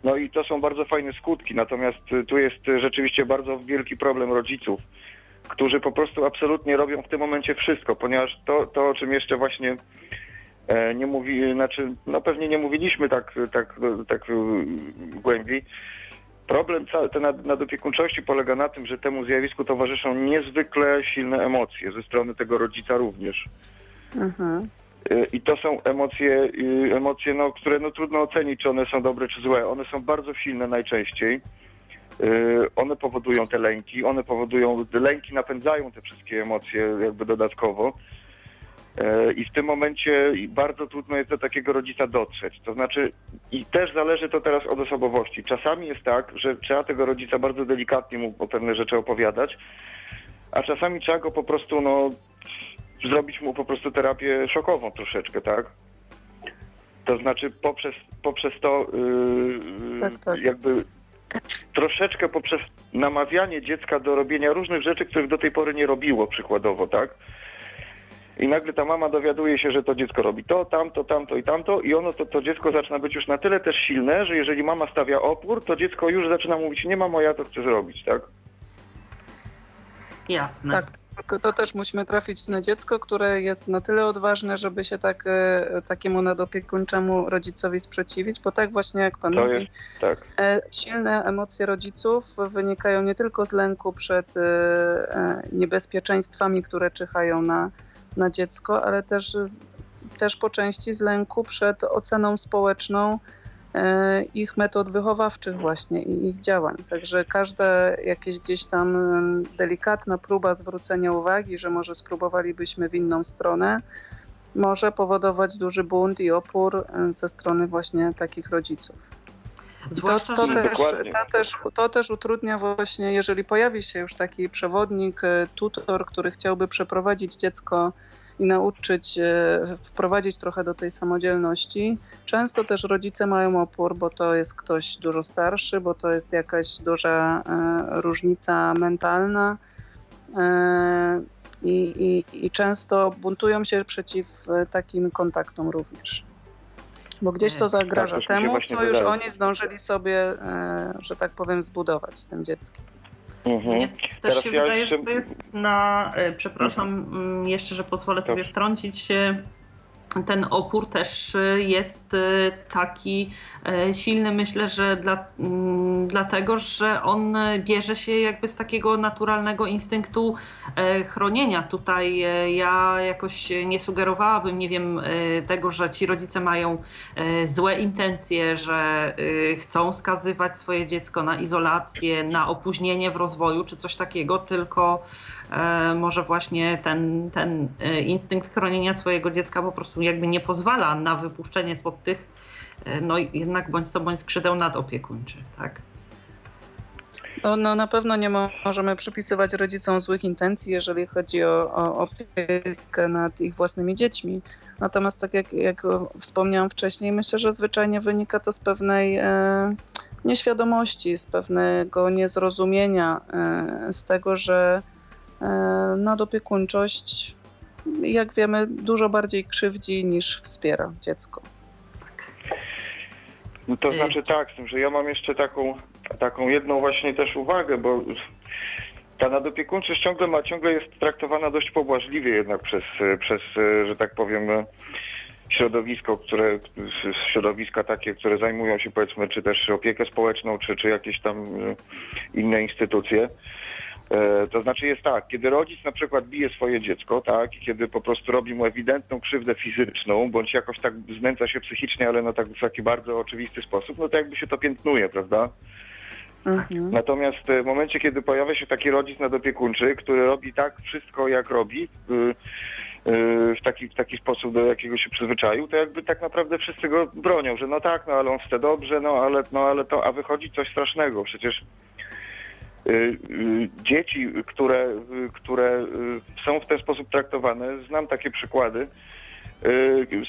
No i to są bardzo fajne skutki, natomiast tu jest rzeczywiście bardzo wielki problem rodziców, którzy po prostu absolutnie robią w tym momencie wszystko, ponieważ to, to o czym jeszcze właśnie e, nie mówi, znaczy, no pewnie nie mówiliśmy tak, tak, tak y, głębiej. Problem ten nad, nadopiekuńczości polega na tym, że temu zjawisku towarzyszą niezwykle silne emocje ze strony tego rodzica również. Mhm. Y, I to są emocje, emocje no, które no, trudno ocenić, czy one są dobre, czy złe. One są bardzo silne najczęściej. Y, One powodują te lęki, one powodują, lęki napędzają te wszystkie emocje jakby dodatkowo. Y, I w tym momencie bardzo trudno jest do takiego rodzica dotrzeć. To znaczy, i też zależy to teraz od osobowości. Czasami jest tak, że trzeba tego rodzica bardzo delikatnie mu o pewne rzeczy opowiadać, a czasami trzeba go po prostu, no, zrobić mu po prostu terapię szokową troszeczkę, tak? To znaczy poprzez, poprzez to yy, Tak, tak. jakby troszeczkę poprzez namawianie dziecka do robienia różnych rzeczy, których do tej pory nie robiło przykładowo, tak? I nagle ta mama dowiaduje się, że to dziecko robi to, tamto, tamto i tamto i ono, to, to dziecko zaczyna być już na tyle też silne, że jeżeli mama stawia opór, to dziecko już zaczyna mówić, nie mamo, ja to chcę zrobić, tak? Jasne. Tak, tylko to też musimy trafić na dziecko, które jest na tyle odważne, żeby się tak, e, takiemu nadopiekuńczemu rodzicowi sprzeciwić, bo tak właśnie jak pan To mówi, jest, tak. E, Silne emocje rodziców wynikają nie tylko z lęku przed e, niebezpieczeństwami, które czyhają na, na dziecko, ale też, też po części z lęku przed oceną społeczną ich metod wychowawczych właśnie i ich działań. Także każda jakieś gdzieś tam delikatna próba zwrócenia uwagi, że może spróbowalibyśmy w inną stronę, może powodować duży bunt i opór e, ze strony właśnie takich rodziców. Zwłaszcza, to, to, też, to, też, to też utrudnia właśnie, jeżeli pojawi się już taki przewodnik, e, tutor, który chciałby przeprowadzić dziecko i nauczyć, e, wprowadzić trochę do tej samodzielności. Często też rodzice mają opór, bo to jest ktoś dużo starszy, bo to jest jakaś duża e, różnica mentalna. E, i, i, I często buntują się przeciw takim kontaktom również. Bo gdzieś to Tak, zagraża się temu, co już wydaje. oni zdążyli sobie, że tak powiem, zbudować z tym dzieckiem. Mhm. Mnie też Teraz się ja wydaje, jeszcze- że to jest na. e, Przepraszam, mm, jeszcze, że pozwolę sobie wtrącić. Ten opór też e, jest e, taki e, silny, myślę, że dla, mm, dlatego, że on bierze się jakby z takiego naturalnego instynktu e, chronienia. Tutaj e, ja jakoś nie sugerowałabym, nie wiem, e, tego, że ci rodzice mają złe intencje, że chcą skazywać swoje dziecko na izolację, na opóźnienie w rozwoju czy coś takiego, tylko może właśnie ten, ten e, instynkt chronienia swojego dziecka po prostu jakby nie pozwala na wypuszczenie spod tych, e, no jednak bądź co bądź skrzydeł nadopiekuńczych, tak? No, no na pewno nie mo- możemy przypisywać rodzicom złych intencji, jeżeli chodzi o, o opiekę nad ich własnymi dziećmi. Natomiast tak jak, jak wspomniałam wcześniej, myślę, że zwyczajnie wynika to z pewnej e, nieświadomości, z pewnego niezrozumienia, e, z tego, że e, nadopiekuńczość, jak wiemy, dużo bardziej krzywdzi niż wspiera dziecko. No to Y- znaczy tak, z tym, że ja mam jeszcze taką, taką jedną właśnie też uwagę, bo ta nadopiekuńczość ciągle ma, ciągle jest traktowana dość pobłażliwie jednak przez, przez że tak powiem, środowisko, które, środowiska takie, które zajmują się powiedzmy, czy też opiekę społeczną, czy, czy jakieś tam inne instytucje. E, to znaczy jest tak, kiedy rodzic na przykład bije swoje dziecko, tak, i kiedy po prostu robi mu ewidentną krzywdę fizyczną, bądź jakoś tak znęca się psychicznie, ale no tak w taki bardzo oczywisty sposób, no to jakby się to piętnuje, prawda? Mhm. Natomiast w momencie, kiedy pojawia się taki rodzic nadopiekuńczy, który robi tak wszystko, jak robi, y, y, w taki, w taki sposób, do jakiego się przyzwyczaił, to jakby tak naprawdę wszyscy go bronią, że no tak, no ale on chce dobrze, no ale, no ale to, a wychodzi coś strasznego. Przecież dzieci, które, y, które są w ten sposób traktowane, znam takie przykłady,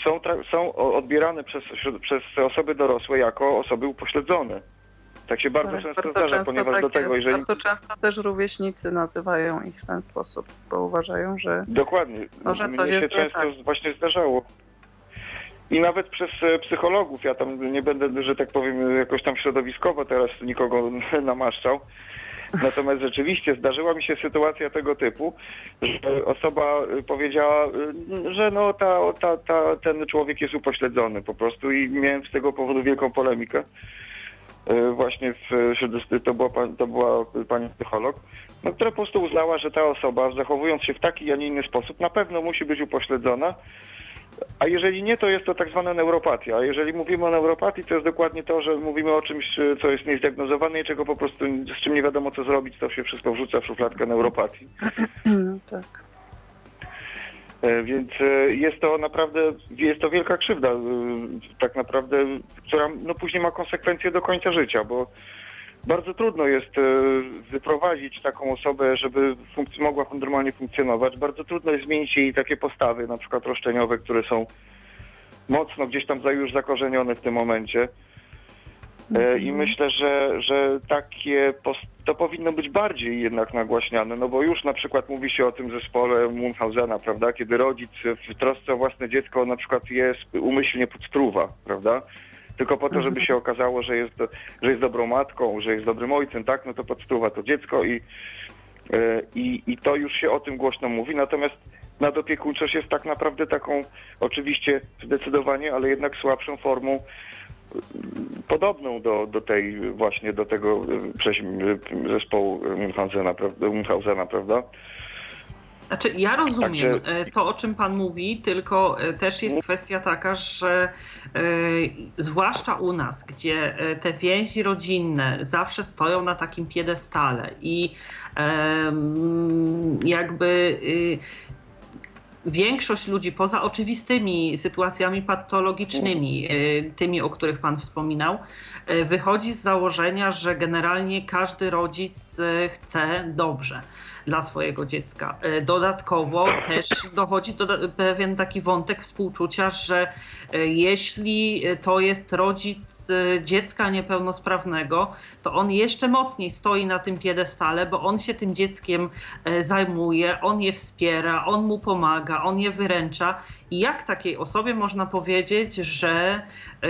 są, są odbierane przez, przez osoby dorosłe jako osoby upośledzone. Tak się bardzo tak, często bardzo zdarza, często ponieważ tak do tego, jest. jeżeli... Bardzo często też rówieśnicy nazywają ich w ten sposób, bo uważają, że... Dokładnie. No, że coś jest się często tak. właśnie zdarzało. I nawet przez e, psychologów, ja tam nie będę, że tak powiem, jakoś tam środowiskowo teraz nikogo namaszczał, Natomiast rzeczywiście zdarzyła mi się sytuacja tego typu, że osoba powiedziała, że no ta, ta, ta, ten człowiek jest upośledzony po prostu i miałem z tego powodu wielką polemikę. E, właśnie w, to, była, to była pani psycholog, no, która po prostu uznała, że ta osoba zachowując się w taki, a nie inny sposób na pewno musi być upośledzona a jeżeli nie, to jest to tak zwana neuropatia. A jeżeli mówimy o neuropatii, to jest dokładnie to, że mówimy o czymś, co jest niezdiagnozowane i czego po prostu z czym nie wiadomo co zrobić, to się wszystko wrzuca w szufladkę neuropatii. tak. E, więc e, jest to naprawdę, jest to wielka krzywda, e, tak naprawdę, która no, później ma konsekwencje do końca życia, bo bardzo trudno jest e, wyprowadzić taką osobę, żeby mogła normalnie funkcjonować. Bardzo trudno jest zmienić jej takie postawy, na przykład roszczeniowe, które są mocno gdzieś tam już zakorzenione w tym momencie. E, I mhm. myślę, że, że takie to powinno być bardziej jednak nagłaśniane, no bo już na przykład mówi się o tym zespole Munchausena, prawda, kiedy rodzic w trosce o własne dziecko na przykład jest umyślnie podstruwa, prawda, tylko po to, żeby mhm. się okazało, że jest, że jest dobrą matką, że jest dobrym ojcem, tak, no to podstuwa to dziecko i, e, i, i to już się o tym głośno mówi. Natomiast nadopiekuńczość jest tak naprawdę taką, oczywiście zdecydowanie, ale jednak słabszą formą podobną do, do tej właśnie, do tego e, zespołu Munchausena, Munchausena prawda? Znaczy, ja rozumiem Także... to, o czym Pan mówi, tylko e, też jest kwestia taka, że e, zwłaszcza u nas, gdzie e, te więzi rodzinne zawsze stoją na takim piedestale i jakby większość ludzi, poza oczywistymi sytuacjami patologicznymi, tymi, o których Pan wspominał, wychodzi z założenia, że generalnie każdy rodzic chce dobrze dla swojego dziecka. E, dodatkowo też dochodzi do pewien taki wątek współczucia, że e, jeśli to jest rodzic e, dziecka niepełnosprawnego, to on jeszcze mocniej stoi na tym piedestale, bo on się tym dzieckiem zajmuje, on je wspiera, on mu pomaga, on je wyręcza. I jak takiej osobie można powiedzieć, że yy,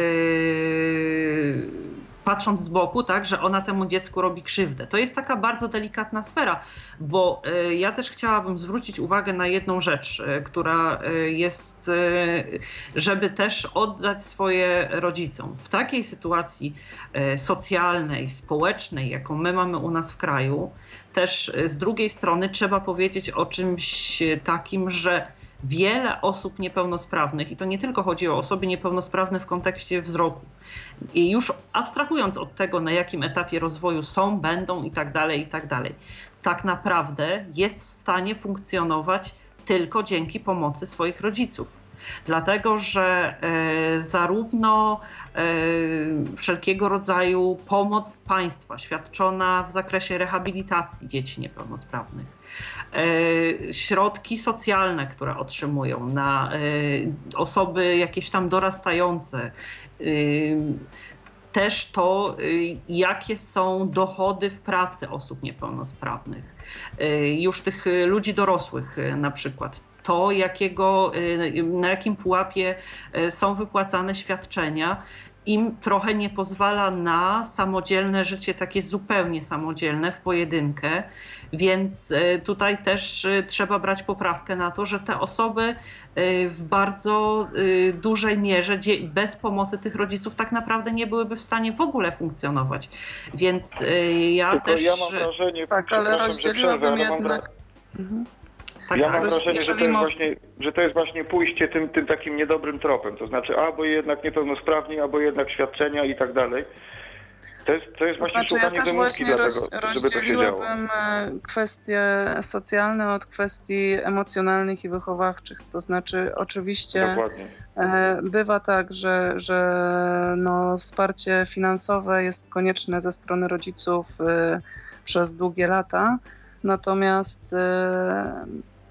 patrząc z boku, tak, że ona temu dziecku robi krzywdę. To jest taka bardzo delikatna sfera, bo e, ja też chciałabym zwrócić uwagę na jedną rzecz, e, która e, jest, żeby też oddać swoje rodzicom. W takiej sytuacji socjalnej, społecznej, jaką my mamy u nas w kraju, też z drugiej strony trzeba powiedzieć o czymś takim, że wiele osób niepełnosprawnych, i to nie tylko chodzi o osoby niepełnosprawne w kontekście wzroku, i już abstrahując od tego, na jakim etapie rozwoju są, będą i tak dalej, i tak dalej, tak naprawdę jest w stanie funkcjonować tylko dzięki pomocy swoich rodziców. Dlatego, że e, zarówno e, wszelkiego rodzaju pomoc państwa świadczona w zakresie rehabilitacji dzieci niepełnosprawnych, środki socjalne, które otrzymują na osoby jakieś tam dorastające, też to, jakie są dochody w pracy osób niepełnosprawnych, już tych ludzi dorosłych na przykład. To, jakiego, na jakim pułapie są wypłacane świadczenia im trochę nie pozwala na samodzielne życie, takie zupełnie samodzielne w pojedynkę. Więc e, tutaj też e, trzeba brać poprawkę na to, że te osoby e, w bardzo dużej mierze bez pomocy tych rodziców tak naprawdę nie byłyby w stanie w ogóle funkcjonować. Więc ja Tylko też. Ja mam wrażenie, tak, ale rozdzieliłabym jednak. Mhm. Tak, ja mam wrażenie, że to, jest właśnie, że to jest właśnie pójście tym, tym takim niedobrym tropem. To znaczy albo jednak niepełnosprawni, albo jednak świadczenia i tak dalej. To jest, to jest to właśnie znaczy, ja też wymówki właśnie dla tego, żeby to się działo. E, kwestie socjalne od kwestii emocjonalnych i wychowawczych. To znaczy oczywiście Dokładnie. E, bywa tak, że, że no, wsparcie finansowe jest konieczne ze strony rodziców e, przez długie lata. Natomiast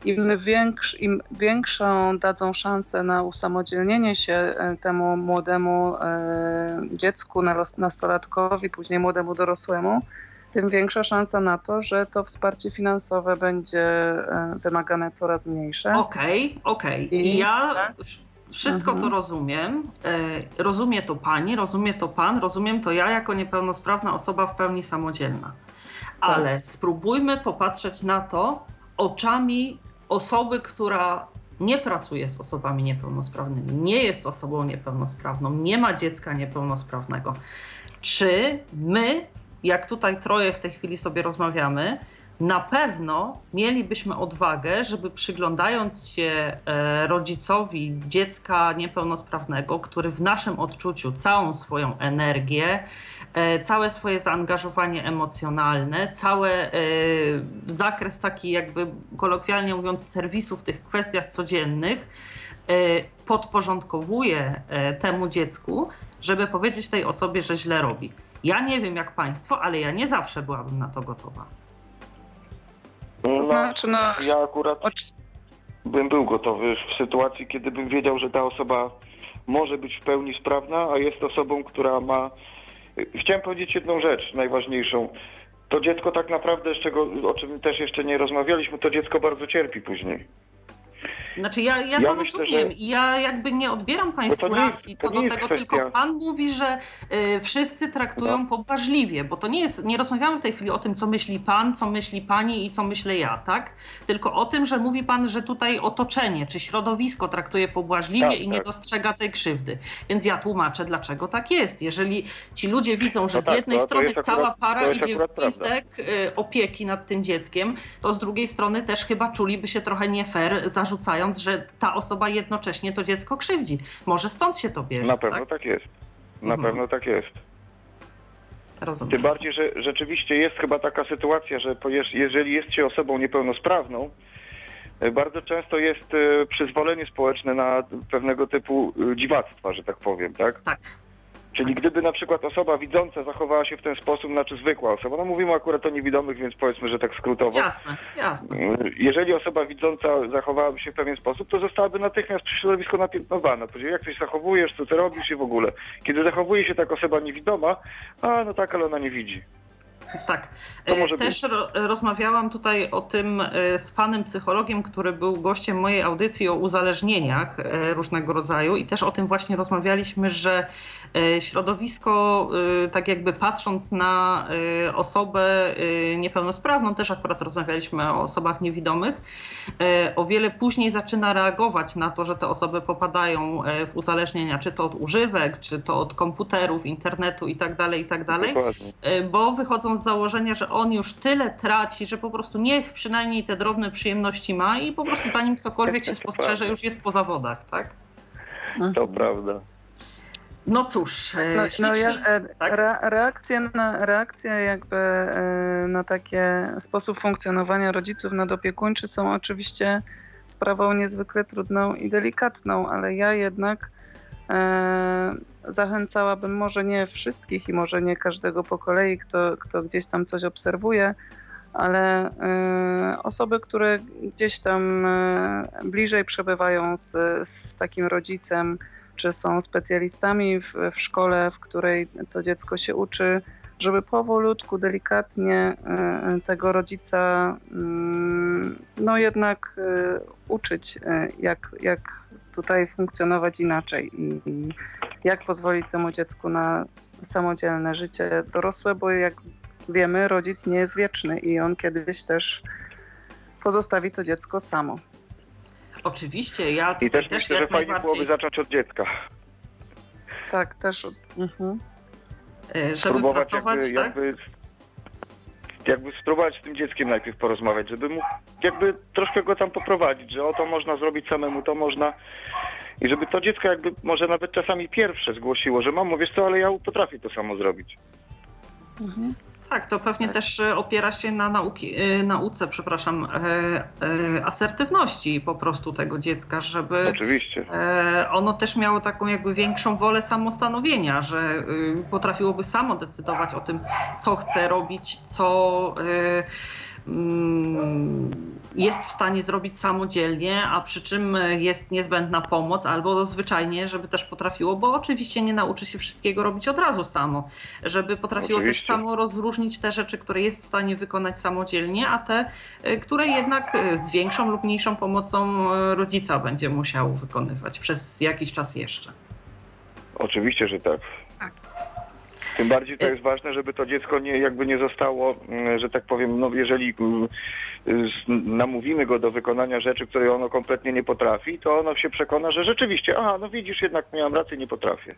im, większ, im większą dadzą szansę na usamodzielnienie się e, temu młodemu e, dziecku, nastolatkowi, później młodemu dorosłemu, tym większa szansa na to, że to wsparcie finansowe będzie e, wymagane coraz mniejsze. Okej, okay, okej. Okay. I ja tak? wszystko mhm. to rozumiem. Rozumie to pani, rozumie to pan, rozumiem to ja jako niepełnosprawna osoba w pełni samodzielna. Tak. Ale spróbujmy popatrzeć na to oczami osoby, która nie pracuje z osobami niepełnosprawnymi, nie jest osobą niepełnosprawną, nie ma dziecka niepełnosprawnego, czy my, jak tutaj troje w tej chwili sobie rozmawiamy, na pewno mielibyśmy odwagę, żeby przyglądając się e, rodzicowi dziecka niepełnosprawnego, który w naszym odczuciu całą swoją energię, e, całe swoje zaangażowanie emocjonalne, cały e, zakres taki jakby kolokwialnie mówiąc serwisu w tych kwestiach codziennych podporządkowuje temu dziecku, żeby powiedzieć tej osobie, że źle robi. Ja nie wiem jak państwo, ale ja nie zawsze byłabym na to gotowa. To no, znaczy, no... Ja akurat bym był gotowy w sytuacji, kiedy bym wiedział, że ta osoba może być w pełni sprawna, a jest osobą, która ma... Chciałem powiedzieć jedną rzecz najważniejszą. To dziecko tak naprawdę, z czego, o czym też jeszcze nie rozmawialiśmy, to dziecko bardzo cierpi później. Znaczy ja, ja, ja to myślę, rozumiem i ja jakby nie odbieram Państwu no racji co do tego, kwestia... tylko Pan mówi, że y, wszyscy traktują no. pobłażliwie, bo to nie jest, nie rozmawiamy w tej chwili o tym, co myśli Pan, co myśli Pani i co myślę ja, tak? Tylko o tym, że mówi Pan, że tutaj otoczenie czy środowisko traktuje pobłażliwie tak, i nie tak. dostrzega tej krzywdy. Więc ja tłumaczę, dlaczego tak jest. Jeżeli ci ludzie widzą, że no z tak, jednej strony cała para idzie w gwizdek y, opieki nad tym dzieckiem, to z drugiej strony też chyba czuliby się trochę nie fair, zarzucając że ta osoba jednocześnie to dziecko krzywdzi. Może stąd się to bierze. Na pewno tak, tak jest. Na mhm. pewno tak jest. Rozumiem. Tym bardziej, że rzeczywiście jest chyba taka sytuacja, że jeżeli jest się osobą niepełnosprawną, e, bardzo często jest e, przyzwolenie społeczne na pewnego typu e, dziwactwa, że tak powiem, tak? Tak. Czyli gdyby na przykład osoba widząca zachowała się w ten sposób, znaczy zwykła osoba, no mówimy akurat o niewidomych, więc powiedzmy, że tak skrótowo. Jasne, jasne. Jeżeli osoba widząca zachowałaby się w pewien sposób, to zostałaby natychmiast przez środowisko napiętnowana. Powiedział, jak coś zachowujesz, co ty robisz i w ogóle. Kiedy zachowuje się tak osoba niewidoma, a no tak, ale ona nie widzi. Tak. E, też ro rozmawiałam tutaj o tym e, z panem psychologiem, który był gościem mojej audycji o uzależnieniach e, różnego rodzaju i też o tym właśnie rozmawialiśmy, że środowisko, tak jakby patrząc na osobę niepełnosprawną, też akurat rozmawialiśmy o osobach niewidomych, o wiele później zaczyna reagować na to, że te osoby popadają w uzależnienia, czy to od używek, czy to od komputerów, internetu itd., tak itd., tak bo wychodzą z założenia, że on już tyle traci, że po prostu niech przynajmniej te drobne przyjemności ma i po prostu zanim ktokolwiek się spostrzeże, już jest po zawodach, tak? To prawda. No cóż, e, no, no ja, e, tak? re, reakcja, na, reakcja jakby e, na takie sposób funkcjonowania rodziców nadopiekuńczy są oczywiście sprawą niezwykle trudną i delikatną, ale ja jednak zachęcałabym może nie wszystkich i może nie każdego po kolei, kto, kto gdzieś tam coś obserwuje, ale y, osoby, które gdzieś tam y, bliżej przebywają z, z takim rodzicem, czy są specjalistami w, w szkole, w której to dziecko się uczy, żeby powolutku, delikatnie y, tego rodzica mm, no jednak uczyć, jak, jak tutaj funkcjonować inaczej. I, jak pozwolić temu dziecku na samodzielne życie dorosłe, bo jak wiemy, rodzic nie jest wieczny i on kiedyś też pozostawi to dziecko samo. Oczywiście, ja I też, myślę, że fajnie najbardziej, byłoby zacząć od dziecka. Tak, też. Mhm. e, żeby Spróbować pracować, jakby, tak? jakby, jakby spróbować z tym dzieckiem najpierw porozmawiać, żeby mu jakby troszkę go tam poprowadzić, że o to można zrobić samemu, to można i żeby to dziecko jakby może nawet czasami pierwsze zgłosiło, że mamo, wiesz co, ale ja potrafię to samo zrobić. Mhm. Tak, to pewnie też e, opiera się na nauki, e, nauce, przepraszam, e, asertywności po prostu tego dziecka, żeby Oczywiście. ono też miało taką jakby większą wolę samostanowienia, że y, potrafiłoby samo decydować o tym, co chce robić, co jest w stanie zrobić samodzielnie, a przy czym jest niezbędna pomoc, albo zwyczajnie, żeby też potrafiło, bo oczywiście nie nauczy się wszystkiego robić od razu samo, żeby potrafiło Oczywiście. też samo rozróżnić te rzeczy, które jest w stanie wykonać samodzielnie, a te, y, które jednak y, z większą lub mniejszą pomocą y, rodzica będzie musiał wykonywać przez jakiś czas jeszcze. Oczywiście, że tak. Tak. Tym bardziej to jest ważne, żeby to dziecko nie, jakby nie zostało, mm, że tak powiem, no jeżeli mm, namówimy go do wykonania rzeczy, które ono kompletnie nie potrafi, to ono się przekona, że rzeczywiście, aha, no widzisz, jednak miałam rację, nie potrafię.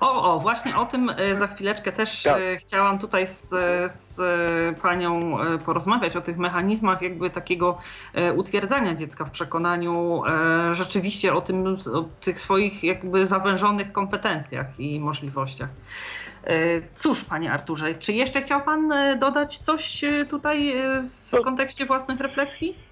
O, o, właśnie o tym e, za chwileczkę też Tak. e, chciałam tutaj z, z panią porozmawiać o tych mechanizmach jakby takiego utwierdzania dziecka w przekonaniu rzeczywiście o tym, o tych swoich jakby zawężonych kompetencjach i możliwościach. E, Cóż, panie Arturze, czy jeszcze chciał pan e, dodać coś e, tutaj w kontekście własnych refleksji?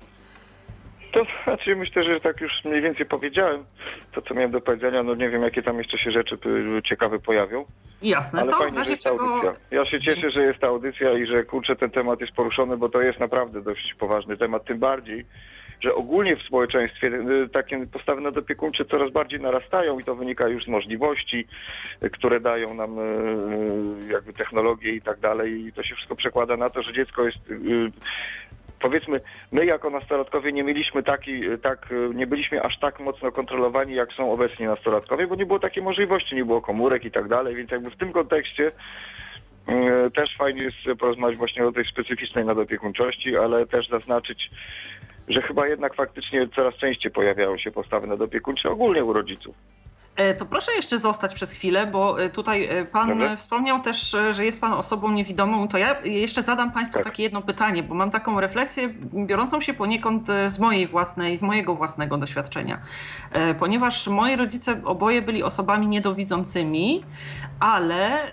To znaczy myślę, że tak już mniej więcej powiedziałem to, co miałem do powiedzenia. No nie wiem, jakie tam jeszcze się rzeczy y, ciekawe pojawią, Jasne, ale to w fajnie, że jest ta czego... audycja. Ja się cieszę, że jest ta audycja i że kurczę, ten temat jest poruszony, bo to jest naprawdę dość poważny temat, tym bardziej, że ogólnie w społeczeństwie y, takie postawy nadopiekuńcze coraz bardziej narastają i to wynika już z możliwości, y, które dają nam y, jakby technologie i tak dalej. I to się wszystko przekłada na to, że dziecko jest powiedzmy, my jako nastolatkowie nie mieliśmy taki, tak, nie byliśmy aż tak mocno kontrolowani, jak są obecni nastolatkowie, bo nie było takiej możliwości, nie było komórek i tak dalej, więc jakby w tym kontekście e, też fajnie jest porozmawiać właśnie o tej specyficznej nadopiekuńczości, ale też zaznaczyć, że chyba jednak faktycznie coraz częściej pojawiają się postawy nadopiekuńcze ogólnie u rodziców. E, To proszę jeszcze zostać przez chwilę, bo e, tutaj e, pan wspomniał też, że jest pan osobą niewidomą. To ja jeszcze zadam państwu Tak. takie jedno pytanie, bo mam taką refleksję biorącą się poniekąd z mojej własnej, z mojego własnego doświadczenia. Ponieważ moi rodzice oboje byli osobami niedowidzącymi, ale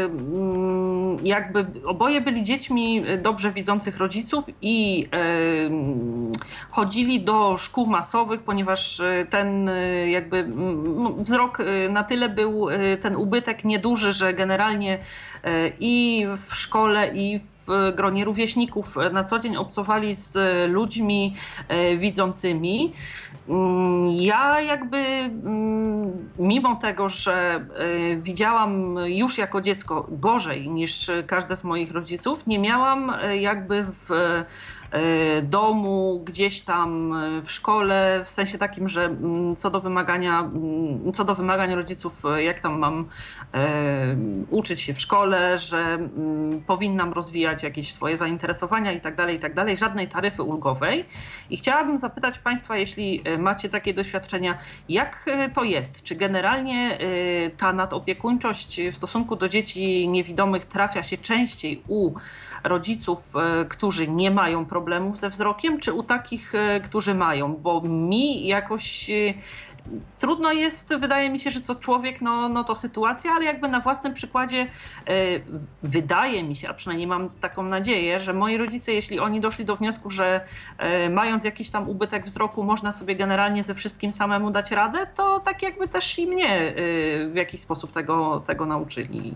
mm, jakby oboje byli dziećmi dobrze widzących rodziców i mm, chodzili do szkół masowych, ponieważ ten jakby wzrok e, na tyle był e, ten ubytek nieduży, że generalnie e, i w szkole, i w gronie rówieśników na co dzień obcowali z ludźmi widzącymi. Mm, Ja jakby mm, mimo tego, że widziałam już jako dziecko gorzej niż każde z moich rodziców, nie miałam jakby w domu, gdzieś tam e, w szkole, w sensie takim, że mm, co do wymagania, mm, co do wymagań rodziców, e, jak tam mam e, uczyć się w szkole, że mm, powinnam rozwijać jakieś swoje zainteresowania i tak dalej, i tak dalej, żadnej taryfy ulgowej. I chciałabym zapytać Państwa, jeśli e, macie takie doświadczenia, jak e, to jest? Czy generalnie e, ta nadopiekuńczość w stosunku do dzieci niewidomych trafia się częściej u rodziców, e, którzy nie mają problemów ze wzrokiem, czy u takich, e, którzy mają? Bo mi jakoś e, trudno jest, wydaje mi się, że co człowiek, no, no to sytuacja, ale jakby na własnym przykładzie wydaje mi się, a przynajmniej mam taką nadzieję, że moi rodzice, jeśli oni doszli do wniosku, że mając jakiś tam ubytek wzroku, można sobie generalnie ze wszystkim samemu dać radę, to tak jakby też i mnie w jakiś sposób tego, tego nauczyli.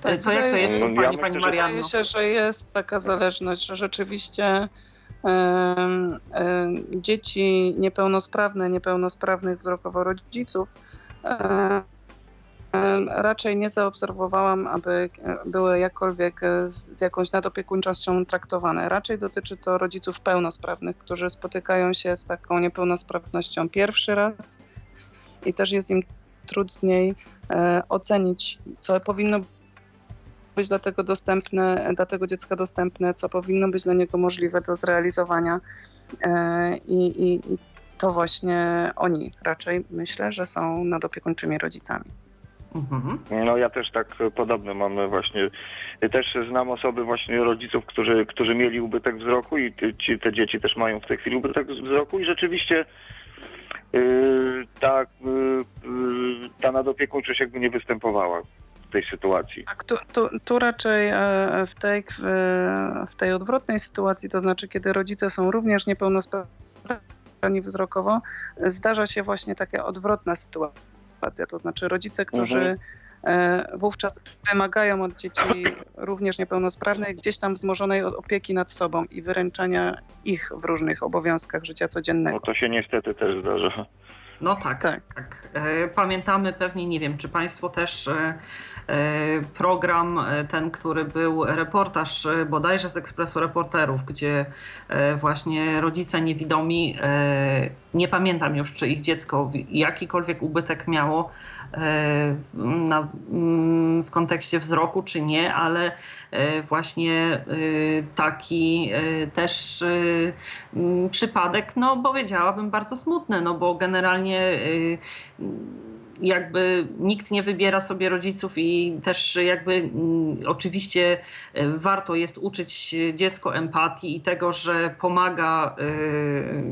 Tak, to jak to jest No, pani, ja pani myślę, że- Marianno? Wydaje się, że jest taka zależność, że rzeczywiście dzieci niepełnosprawne, niepełnosprawnych wzrokowo rodziców raczej nie zaobserwowałam, aby e, były jakkolwiek e, z, z jakąś nadopiekuńczością traktowane. Raczej dotyczy to rodziców pełnosprawnych, którzy spotykają się z taką niepełnosprawnością pierwszy raz i też jest im trudniej e, ocenić, co powinno być dla tego dostępne, dla tego dziecka dostępne, co powinno być dla niego możliwe do zrealizowania. E, I, i, i to właśnie oni raczej myślę, że są nadopiekuńczymi rodzicami. Mhm. No ja też tak e, podobno mam właśnie, też znam osoby właśnie rodziców, którzy, którzy mieli ubytek wzroku i ci, te dzieci też mają w tej chwili ubytek wzroku i rzeczywiście yy, ta, yy, ta nadopiekuńczość jakby nie występowała tej sytuacji. Tak, tu, tu, tu raczej e, w tej, w tej odwrotnej sytuacji, to znaczy kiedy rodzice są również niepełnosprawni wzrokowo, zdarza się właśnie taka odwrotna sytuacja, to znaczy rodzice, którzy Mhm. wówczas wymagają od dzieci również niepełnosprawnej gdzieś tam wzmożonej opieki nad sobą i wyręczania ich w różnych obowiązkach życia codziennego. No to się niestety też zdarza. No tak, Tak. tak. E, Pamiętamy pewnie, nie wiem, czy Państwo też e, e, program ten, który był reportaż bodajże z Ekspresu Reporterów, gdzie właśnie rodzice niewidomi, nie pamiętam już, czy ich dziecko jakikolwiek ubytek miało e, na, mm, w kontekście wzroku, czy nie, ale e, właśnie e, taki też przypadek, no powiedziałabym bardzo smutny, no bo generalnie jakby nikt nie wybiera sobie rodziców i też jakby mm, oczywiście y, warto jest uczyć dziecko empatii i tego, że pomaga y,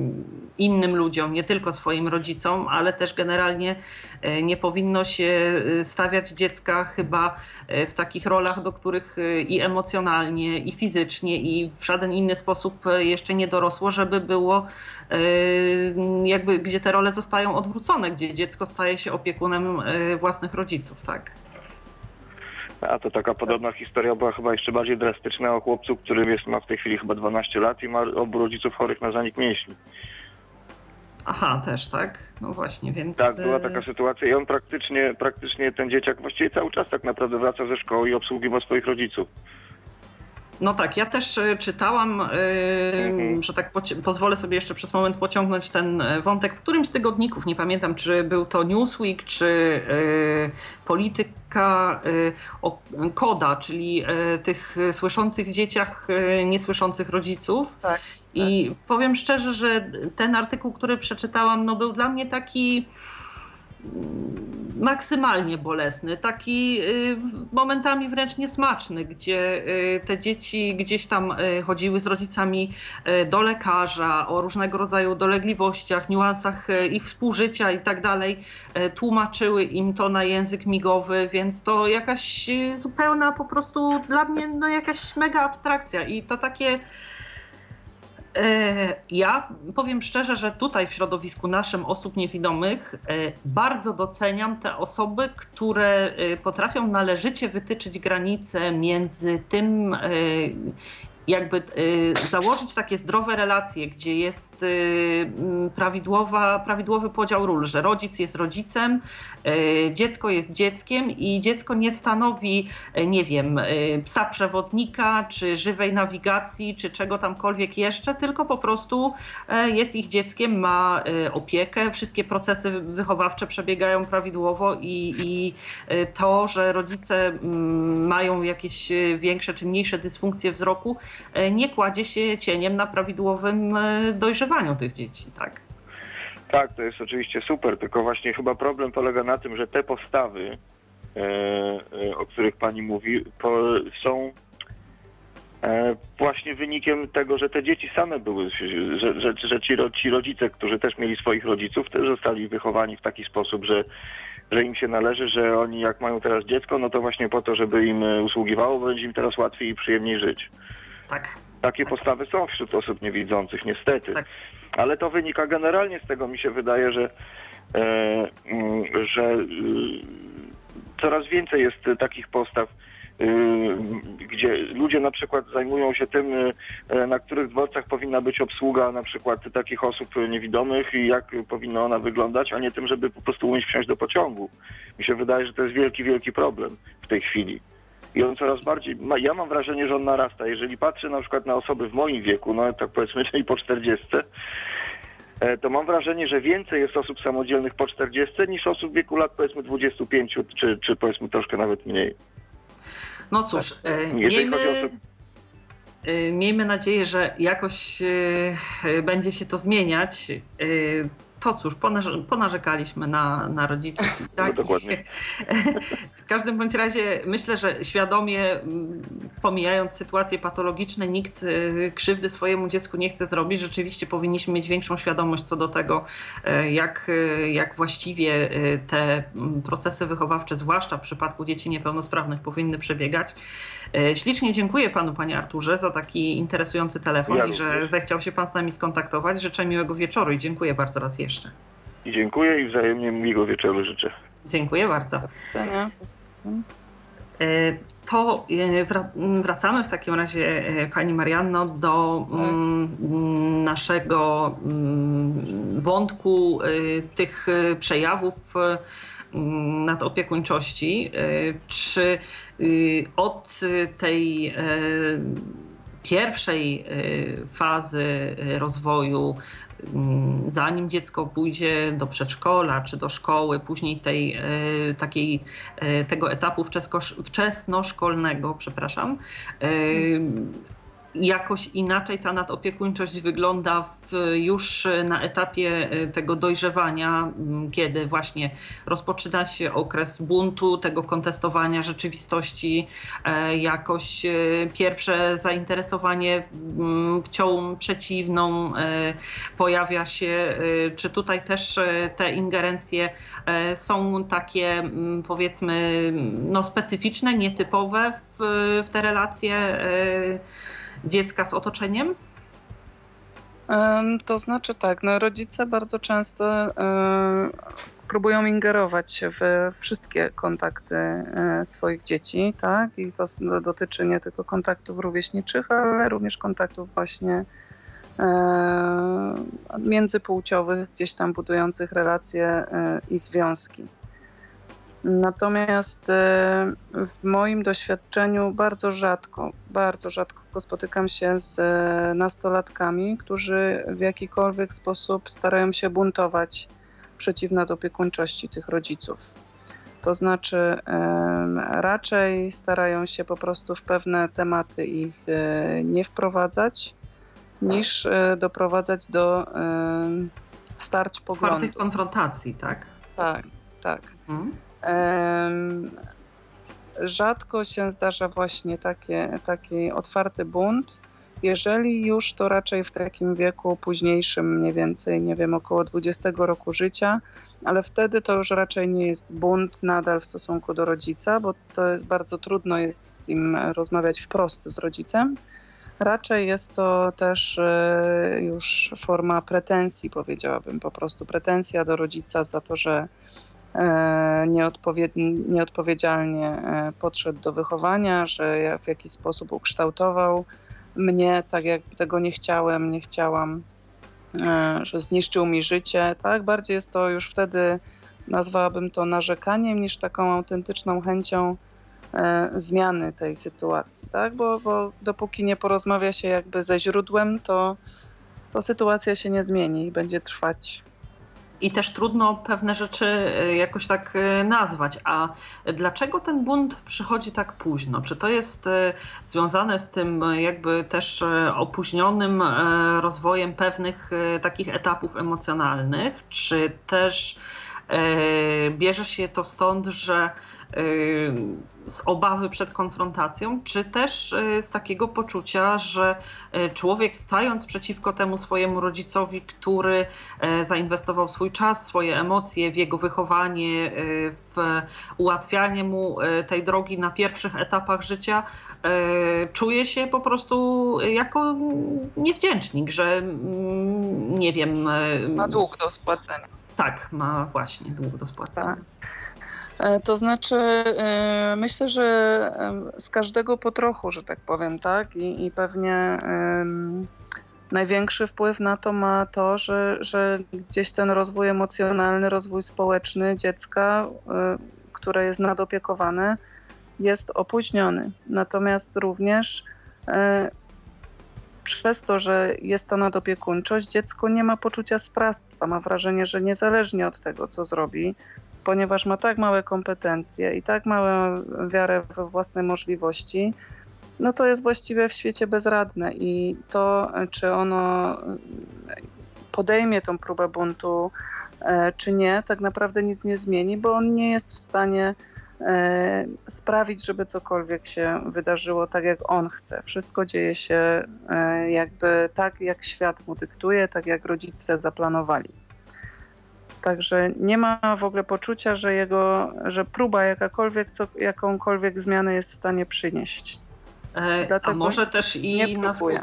innym ludziom, nie tylko swoim rodzicom, ale też generalnie y, nie powinno się stawiać dziecka chyba w takich rolach, do których i emocjonalnie, i fizycznie, i w żaden inny sposób jeszcze nie dorosło, żeby było jakby, gdzie te role zostają odwrócone, gdzie dziecko staje się opiekunem y, własnych rodziców, tak? A to taka podobna historia była chyba jeszcze bardziej drastyczna o chłopcu, który jest, ma w tej chwili chyba 12 lat i ma obu rodziców chorych na zanik mięśni. Aha, też, tak? No właśnie, więc... Tak, była y, taka sytuacja i on praktycznie, praktycznie ten dzieciak właściwie cały czas tak naprawdę wraca ze szkoły i obsługiwał swoich rodziców. No tak, ja też e, czytałam, e, Mhm. że tak pozwolę sobie jeszcze przez moment pociągnąć ten e, wątek. W którymś z tygodników, nie pamiętam, czy był to Newsweek, czy Polityka, o Koda, czyli tych słyszących dzieciach, niesłyszących rodziców. Tak, I powiem szczerze, że ten artykuł, który przeczytałam, no był dla mnie taki maksymalnie bolesny, taki y, momentami wręcz niesmaczny, gdzie y, te dzieci gdzieś tam y, chodziły z rodzicami do lekarza o różnego rodzaju dolegliwościach, niuansach ich współżycia i tak dalej, tłumaczyły im to na język migowy, więc to jakaś zupełna po prostu dla mnie no jakaś mega abstrakcja i to takie Ja powiem szczerze, że tutaj w środowisku naszym osób niewidomych e, bardzo doceniam te osoby, które e, potrafią należycie wytyczyć granice między tym, e, jakby e, założyć takie zdrowe relacje, gdzie jest m, prawidłowa, prawidłowy podział ról, że rodzic jest rodzicem, e, dziecko jest dzieckiem i dziecko nie stanowi, nie wiem, psa przewodnika, czy żywej nawigacji, czy czego tamkolwiek jeszcze, tylko po prostu e, jest ich dzieckiem, ma opiekę, wszystkie procesy wychowawcze przebiegają prawidłowo i, i to, że rodzice mają jakieś większe czy mniejsze dysfunkcje wzroku, nie kładzie się cieniem na prawidłowym e, dojrzewaniu tych dzieci, tak? Tak, to jest oczywiście super, tylko właśnie chyba problem polega na tym, że te postawy, e, e, o których pani mówi, są e, właśnie wynikiem tego, że te dzieci same były, że, że, że ci, ci rodzice, którzy też mieli swoich rodziców, też zostali wychowani w taki sposób, że, że im się należy, że oni jak mają teraz dziecko, no to właśnie po to, żeby im e, usługiwało, będzie im teraz łatwiej i przyjemniej żyć. Tak. Takie postawy są wśród osób niewidzących, niestety. Tak. Ale to wynika generalnie z tego, mi się wydaje, że, e, mm, że y, coraz więcej jest takich postaw, y, gdzie ludzie na przykład zajmują się tym, e, na których dworcach powinna być obsługa na przykład takich osób niewidomych i jak powinna ona wyglądać, a nie tym, żeby po prostu umieć wsiąść do pociągu. Mi się wydaje, że to jest wielki, wielki problem w tej chwili. I on coraz bardziej, ma, ja mam wrażenie, że on narasta. Jeżeli patrzę na przykład na osoby w moim wieku, no tak powiedzmy, czyli po 40, e, to mam wrażenie, że więcej jest osób samodzielnych po 40 niż osób w wieku lat powiedzmy 25 czy, czy powiedzmy troszkę nawet mniej. No cóż, e, o miejmy, e, miejmy nadzieję, że jakoś będzie się to zmieniać. To cóż, ponarzekaliśmy na, na rodziców. i Tak? No, dokładnie. W każdym bądź razie myślę, że świadomie, mm, pomijając sytuacje patologiczne, nikt e, krzywdy swojemu dziecku nie chce zrobić. Rzeczywiście powinniśmy mieć większą świadomość co do tego, e, jak, e, jak właściwie e, te mm, procesy wychowawcze, zwłaszcza w przypadku dzieci niepełnosprawnych, powinny przebiegać. E, Ślicznie dziękuję panu, panie Arturze, za taki interesujący telefon Ja i że zechciał się pan z nami skontaktować. Życzę miłego wieczoru i dziękuję bardzo raz jeszcze. I dziękuję i wzajemnie miłego wieczoru życzę. Dziękuję bardzo. E, To e, wra- wracamy w takim razie, e, Pani Marianno, do naszego wątku tych przejawów nadopiekuńczości. Czy od tej pierwszej fazy rozwoju zanim dziecko pójdzie do przedszkola czy do szkoły, później tej e, takiej, e, tego etapu wczesnoszkolnego, przepraszam, e, jakoś inaczej ta nadopiekuńczość wygląda w, już na etapie e, tego dojrzewania, kiedy właśnie rozpoczyna się okres buntu, tego kontestowania rzeczywistości, e, jakoś e, pierwsze zainteresowanie m, płcią przeciwną pojawia się. Czy tutaj też te ingerencje są takie powiedzmy no, specyficzne, nietypowe w, w te relacje dziecka z otoczeniem? Em, To znaczy tak, no rodzice bardzo często em, próbują ingerować w wszystkie kontakty e, swoich dzieci, tak? I to no, dotyczy nie tylko kontaktów rówieśniczych, ale również kontaktów właśnie e, międzypłciowych, gdzieś tam budujących relacje e, i związki. Natomiast e, w moim doświadczeniu bardzo rzadko, bardzo rzadko spotykam się z e, nastolatkami, którzy w jakikolwiek sposób starają się buntować przeciw nadopiekuńczości tych rodziców. To znaczy, raczej starają się po prostu w pewne tematy ich e, nie wprowadzać, niż doprowadzać do starć poglądów. Otwartych konfrontacji, tak? Tak, tak. Mhm. Rzadko się zdarza właśnie takie, taki otwarty bunt. Jeżeli już, to raczej w takim wieku późniejszym, mniej więcej, nie wiem, około 20 roku życia, ale wtedy to już raczej nie jest bunt nadal w stosunku do rodzica, bo to jest bardzo trudno jest z nim rozmawiać wprost z rodzicem. Raczej jest to też e, już forma pretensji, powiedziałabym, po prostu pretensja do rodzica za to, że nieodpowiedzialnie e, podszedł do wychowania, że w jakiś sposób ukształtował mnie tak, jak tego nie chciałem, nie chciałam, e, że zniszczył mi życie. Tak, bardziej jest to już wtedy, nazwałabym to narzekaniem, niż taką autentyczną chęcią e, zmiany tej sytuacji, tak? Bo, bo dopóki nie porozmawia się jakby ze źródłem, to, to sytuacja się nie zmieni i będzie trwać. I też trudno pewne rzeczy e, jakoś tak e, nazwać. A dlaczego ten bunt przychodzi tak późno? Czy to jest e, związane z tym jakby też opóźnionym rozwojem pewnych takich etapów emocjonalnych? Czy też bierze się to stąd, że z obawy przed konfrontacją, czy też e, z takiego poczucia, że e, człowiek stając przeciwko temu swojemu rodzicowi, który zainwestował swój czas, swoje emocje w jego wychowanie, w ułatwianie mu tej drogi na pierwszych etapach życia, czuje się po prostu jako niewdzięcznik, że mm, nie wiem. Ma dług do spłacenia. Tak, ma właśnie dług do spłacenia. Tak. E, To znaczy, e, myślę, że z każdego po trochu, że tak powiem, tak? I, i pewnie em, największy wpływ na to ma to, że, że gdzieś ten rozwój emocjonalny, rozwój społeczny dziecka, e, które jest nadopiekowane, jest opóźniony. Natomiast również e, przez to, że jest ta nadopiekuńczość, dziecko nie ma poczucia sprawstwa. Ma wrażenie, że niezależnie od tego, co zrobi, ponieważ ma tak małe kompetencje i tak małą wiarę we własne możliwości, no to jest właściwie w świecie bezradne. I to, czy ono podejmie tą próbę buntu, e, czy nie, tak naprawdę nic nie zmieni, bo on nie jest w stanie e, sprawić, żeby cokolwiek się wydarzyło tak, jak on chce. Wszystko dzieje się e, jakby tak, jak świat mu dyktuje, tak jak rodzice zaplanowali. Także nie ma w ogóle poczucia, że jego, że próba jakakolwiek, co, jakąkolwiek zmianę jest w stanie przynieść. Dlatego A może też i na skutek,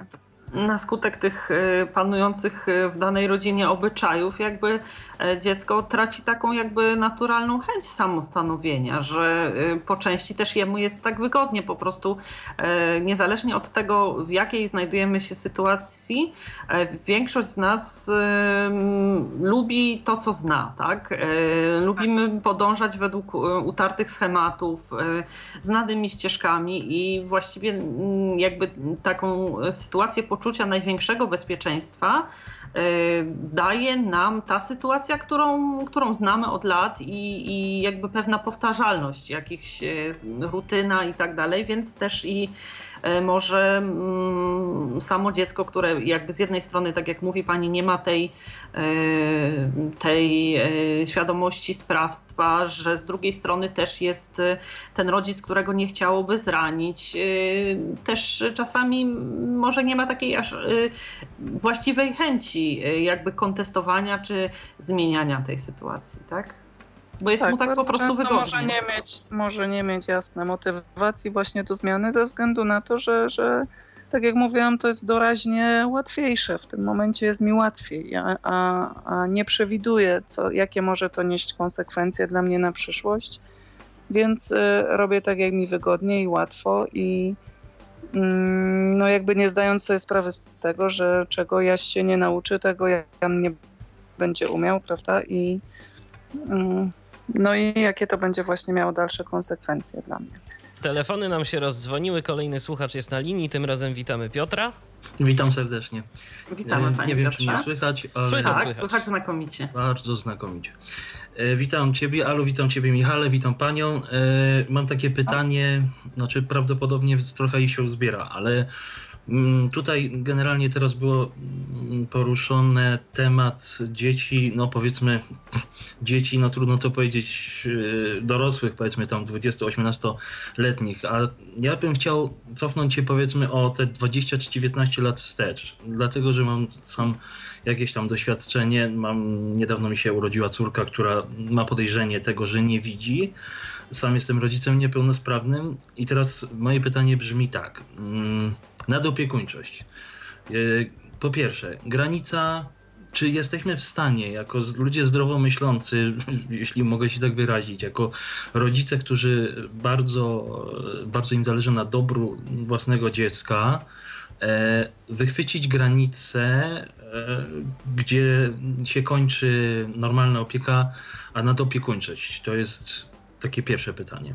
na skutek tych y, panujących y, w danej rodzinie obyczajów, jakby e, dziecko traci taką jakby naturalną chęć samostanowienia, że y, po części też jemu jest tak wygodnie, po prostu e, niezależnie od tego, w jakiej znajdujemy się sytuacji, e, większość z nas lubi to, co zna, tak? Lubimy podążać według utartych schematów, znanymi ścieżkami i właściwie jakby taką sytuację poczucia największego bezpieczeństwa y, daje nam ta sytuacja, którą, którą znamy od lat i, i jakby pewna powtarzalność, jakichś y, rutyna i tak dalej, więc też i może mm, samo dziecko, które jakby z jednej strony, tak jak mówi pani, nie ma tej, e, tej e, świadomości sprawstwa, że z drugiej strony też jest ten rodzic, którego nie chciałoby zranić. Też czasami może nie ma takiej aż właściwej chęci jakby kontestowania czy zmieniania tej sytuacji, tak? Bo jest tak, mu tak po prostu wygodnie. Może nie, mieć, może nie mieć jasne motywacji właśnie do zmiany ze względu na to, że, że tak jak mówiłam, to jest doraźnie łatwiejsze. W tym momencie jest mi łatwiej, a, a, a nie przewiduję, co, jakie może to nieść konsekwencje dla mnie na przyszłość. Więc y, robię tak, jak mi wygodnie i łatwo i mm, no jakby nie zdając sobie sprawy z tego, że czego Jaś się nie nauczy, tego Jan nie będzie umiał, prawda? I mm, no i jakie to będzie właśnie miało dalsze konsekwencje dla mnie. Telefony nam się rozdzwoniły, kolejny słuchacz jest na linii, tym razem witamy Piotra. Witam serdecznie. Witamy e, Nie wiem, Piotrze. czy mnie słychać, ale... Słychać, tak, słychać znakomicie. Bardzo znakomicie. E, witam Ciebie, Alu, witam Ciebie Michale, witam Panią. E, mam takie pytanie, znaczy prawdopodobnie trochę się zbiera, ale tutaj generalnie teraz było mm, poruszone temat dzieci, no powiedzmy dzieci, no trudno to powiedzieć y, dorosłych, powiedzmy tam 20-18-letnich, a ja bym chciał cofnąć się powiedzmy o te 20 czy 19 lat wstecz, dlatego że mam sam jakieś tam doświadczenie, mam, niedawno mi się urodziła córka, która ma podejrzenie tego, że nie widzi, sam jestem rodzicem niepełnosprawnym i teraz moje pytanie brzmi tak. Mm, nadopiekuńczość. E, po pierwsze, granica, czy jesteśmy w stanie, jako ludzie zdrowo myślący, jeśli mogę się tak wyrazić, jako rodzice, którzy bardzo, bardzo im zależy na dobru własnego dziecka, e, wychwycić granicę, e, gdzie się kończy normalna opieka, a nadopiekuńczość? To jest takie pierwsze pytanie.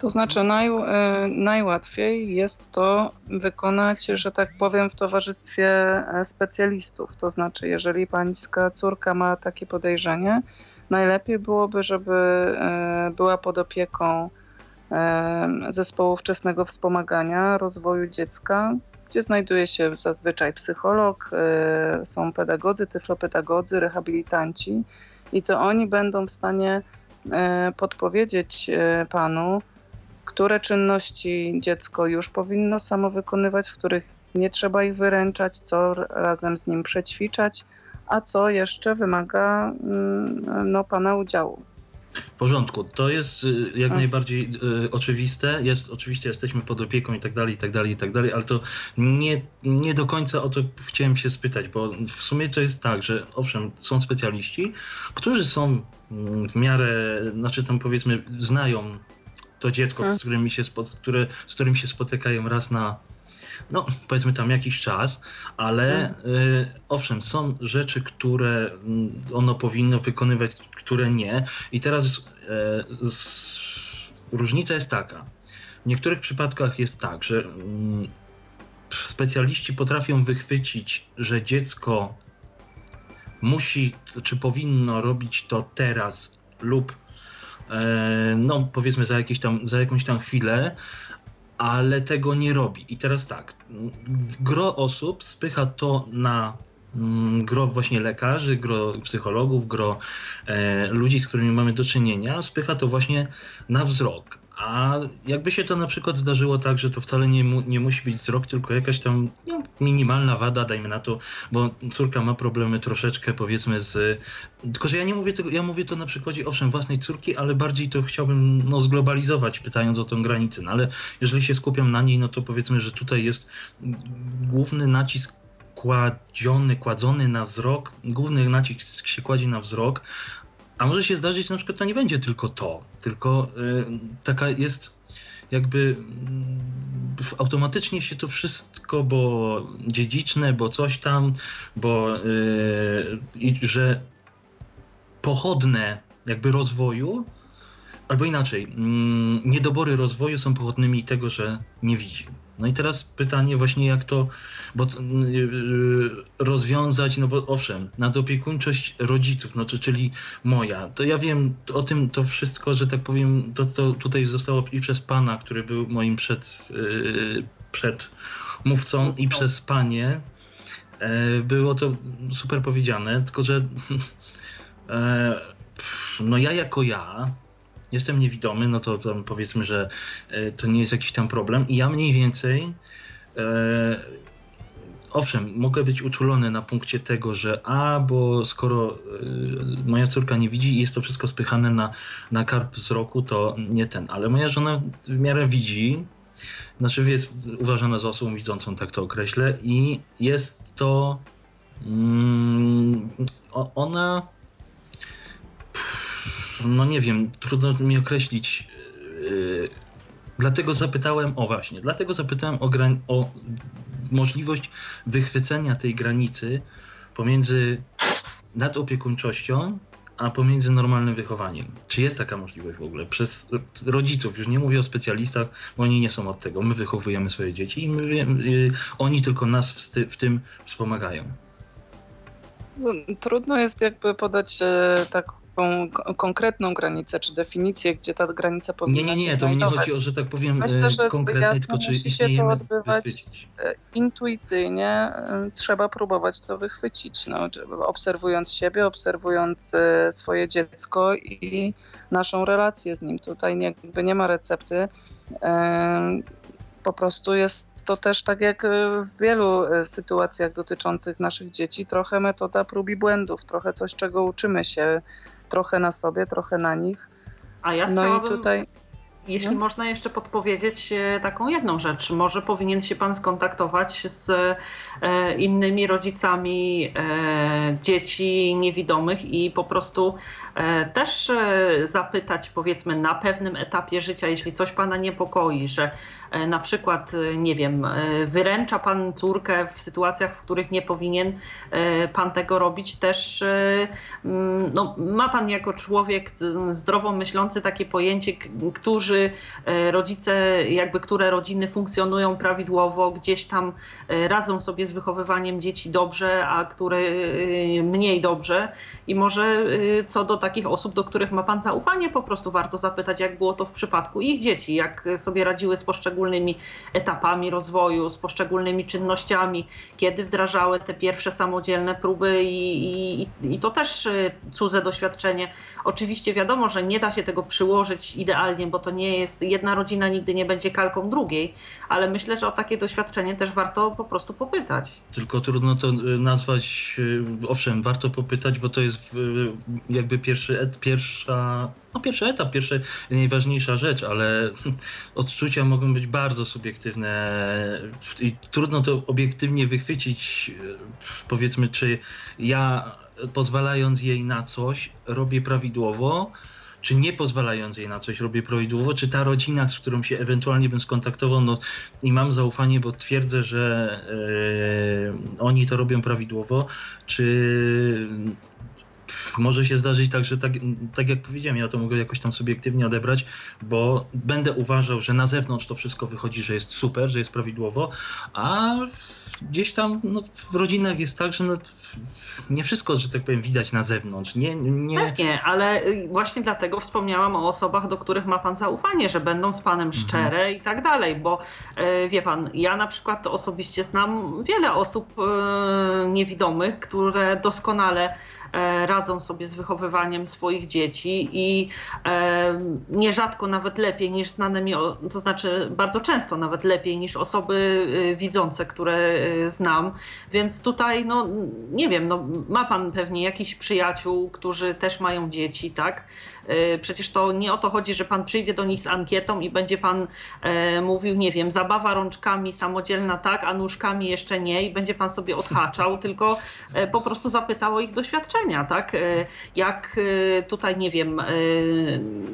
To znaczy naj, e, najłatwiej jest to wykonać, że tak powiem, w towarzystwie e, specjalistów. To znaczy, jeżeli pańska córka ma takie podejrzenie, najlepiej byłoby, żeby e, była pod opieką zespołu wczesnego wspomagania rozwoju dziecka, gdzie znajduje się zazwyczaj psycholog, są pedagodzy, tyflopedagodzy, rehabilitanci i to oni będą w stanie podpowiedzieć panu, które czynności dziecko już powinno samo wykonywać, w których nie trzeba ich wyręczać, co razem z nim przećwiczać, a co jeszcze wymaga mm, no, Pana udziału. W porządku, to jest y, jak. Tak. najbardziej y, oczywiste. Jest, oczywiście jesteśmy pod opieką i tak dalej, i tak dalej, i tak dalej, ale to nie, nie do końca o to chciałem się spytać, bo w sumie to jest tak, że owszem, są specjaliści, którzy są w miarę, znaczy tam powiedzmy, znają to dziecko, hmm. z, którym się które, z którym się spotykają raz na, no powiedzmy tam jakiś czas, ale hmm. y, owszem, są rzeczy, które mm, ono powinno wykonywać, które nie. I teraz y, z, różnica jest taka. W niektórych przypadkach jest tak, że y, specjaliści potrafią wychwycić, że dziecko musi czy powinno robić to teraz lub e, no powiedzmy za, jakieś tam, za jakąś tam chwilę, ale tego nie robi. I teraz tak, gro osób spycha to na mm, gro właśnie lekarzy, gro psychologów, gro e, ludzi, z którymi mamy do czynienia, spycha to właśnie na wzrok. A jakby się to na przykład zdarzyło tak, że to wcale nie, mu, nie musi być wzrok, tylko jakaś tam no, minimalna wada, dajmy na to, bo córka ma problemy troszeczkę powiedzmy z... Tylko, że ja nie mówię tego, ja mówię to na przykładzie owszem własnej córki, ale bardziej to chciałbym no, zglobalizować, pytając o tą granicę. No ale jeżeli się skupiam na niej, no to powiedzmy, że tutaj jest główny nacisk kładziony, kładzony na wzrok, główny nacisk się kładzie na wzrok, a może się zdarzyć, na przykład to nie będzie tylko to, tylko y, taka jest jakby y, automatycznie się to wszystko, bo dziedziczne, bo coś tam, bo y, że pochodne jakby rozwoju, albo inaczej, mm, niedobory rozwoju są pochodnymi tego, że nie widzi. No i teraz pytanie właśnie jak to bo, yy, rozwiązać, no bo owszem, nadopiekuńczość rodziców, no to, czyli moja, to ja wiem o tym to wszystko, że tak powiem, to, to tutaj zostało i przez pana, który był moim przed, yy, przed mówcą i przez panie, yy, było to super powiedziane, tylko że no ja jako ja, jestem niewidomy, no to powiedzmy, że e, to nie jest jakiś tam problem. I ja mniej więcej, e, owszem, mogę być uczulony na punkcie tego, że a, bo skoro e, moja córka nie widzi i jest to wszystko spychane na, na karp wzroku, to nie ten. Ale moja żona w miarę widzi, znaczy jest uważana za osobą widzącą, tak to określę, i jest to. Mm, ona no nie wiem, trudno mi określić. Yy, dlatego zapytałem, o właśnie, dlatego zapytałem o, gran- o możliwość wychwycenia tej granicy pomiędzy nadopiekuńczością a pomiędzy normalnym wychowaniem. Czy jest taka możliwość w ogóle? Przez rodziców, już nie mówię o specjalistach, bo oni nie są od tego. My wychowujemy swoje dzieci i my, yy, oni tylko nas w, w tym wspomagają. No, trudno jest jakby podać e, tak taką konkretną granicę, czy definicję, gdzie ta granica powinna się Nie, nie, nie, to mi nie chodzi o, że tak powiem Myślę, że konkretnie, tylko czy musi się to odbywać wychwycić. E, intuicyjnie, e, trzeba próbować to wychwycić, no, obserwując siebie, obserwując e, swoje dziecko i naszą relację z nim. Tutaj jakby nie ma recepty, po prostu jest to też tak jak w wielu sytuacjach dotyczących naszych dzieci, trochę metoda prób i błędów, trochę coś, czego uczymy się trochę na sobie, trochę na nich. A ja no i tutaj. Jeśli no. można jeszcze podpowiedzieć e, taką jedną rzecz, może powinien się Pan skontaktować z e, innymi rodzicami e, dzieci niewidomych i po prostu też zapytać, powiedzmy, na pewnym etapie życia, jeśli coś Pana niepokoi, że E, na przykład, e, nie wiem, e, wyręcza pan córkę w sytuacjach, w których nie powinien pan tego robić, też mm, no, ma pan jako człowiek zdrowo myślący takie pojęcie, którzy rodzice, jakby które rodziny funkcjonują prawidłowo, gdzieś tam radzą sobie z wychowywaniem dzieci dobrze, a które mniej dobrze. I może co do takich osób, do których ma pan zaufanie, po prostu warto zapytać, jak było to w przypadku ich dzieci, jak sobie radziły z poszczególnymi etapami rozwoju, z poszczególnymi czynnościami, kiedy wdrażały te pierwsze samodzielne próby i, i, i to też y, cudze doświadczenie. Oczywiście wiadomo, że nie da się tego przyłożyć idealnie, bo to nie jest, jedna rodzina nigdy nie będzie kalką drugiej, ale myślę, że o takie doświadczenie też warto po prostu popytać. Tylko trudno to y, nazwać, y, owszem, warto popytać, bo to jest jakby pierwszy, et, pierwsza, no pierwszy etap, pierwsza najważniejsza rzecz, ale odczucia mogą być bardzo subiektywne i trudno to obiektywnie wychwycić, powiedzmy, czy ja pozwalając jej na coś robię prawidłowo, czy nie pozwalając jej na coś robię prawidłowo, czy ta rodzina, z którą się ewentualnie bym skontaktował, no i mam zaufanie, bo twierdzę, że yy, oni to robią prawidłowo, czy może się zdarzyć tak, że tak, tak jak powiedziałem, ja to mogę jakoś tam subiektywnie odebrać, bo będę uważał, że na zewnątrz to wszystko wychodzi, że jest super, że jest prawidłowo, a gdzieś tam no, w rodzinach jest tak, że no, nie wszystko, że tak powiem, widać na zewnątrz. Nie, nie... Pewnie, ale y, właśnie dlatego wspomniałam o osobach, do których ma pan zaufanie, że będą z panem Mhm. szczere i tak dalej, bo y, wie pan, ja na przykład osobiście znam wiele osób y, niewidomych, które doskonale radzą sobie z wychowywaniem swoich dzieci i e, nierzadko nawet lepiej niż znane mi, to znaczy bardzo często nawet lepiej niż osoby y, widzące, które znam. Więc tutaj, no nie wiem, no, ma pan pewnie jakichś przyjaciół, którzy też mają dzieci, tak? Y, Przecież to nie o to chodzi, że pan przyjdzie do nich z ankietą i będzie pan e, mówił, nie wiem, zabawa rączkami samodzielna tak, a nóżkami jeszcze nie i będzie pan sobie odhaczał, tylko e, po prostu zapytał o ich doświadczenia, tak? Jak tutaj, nie wiem,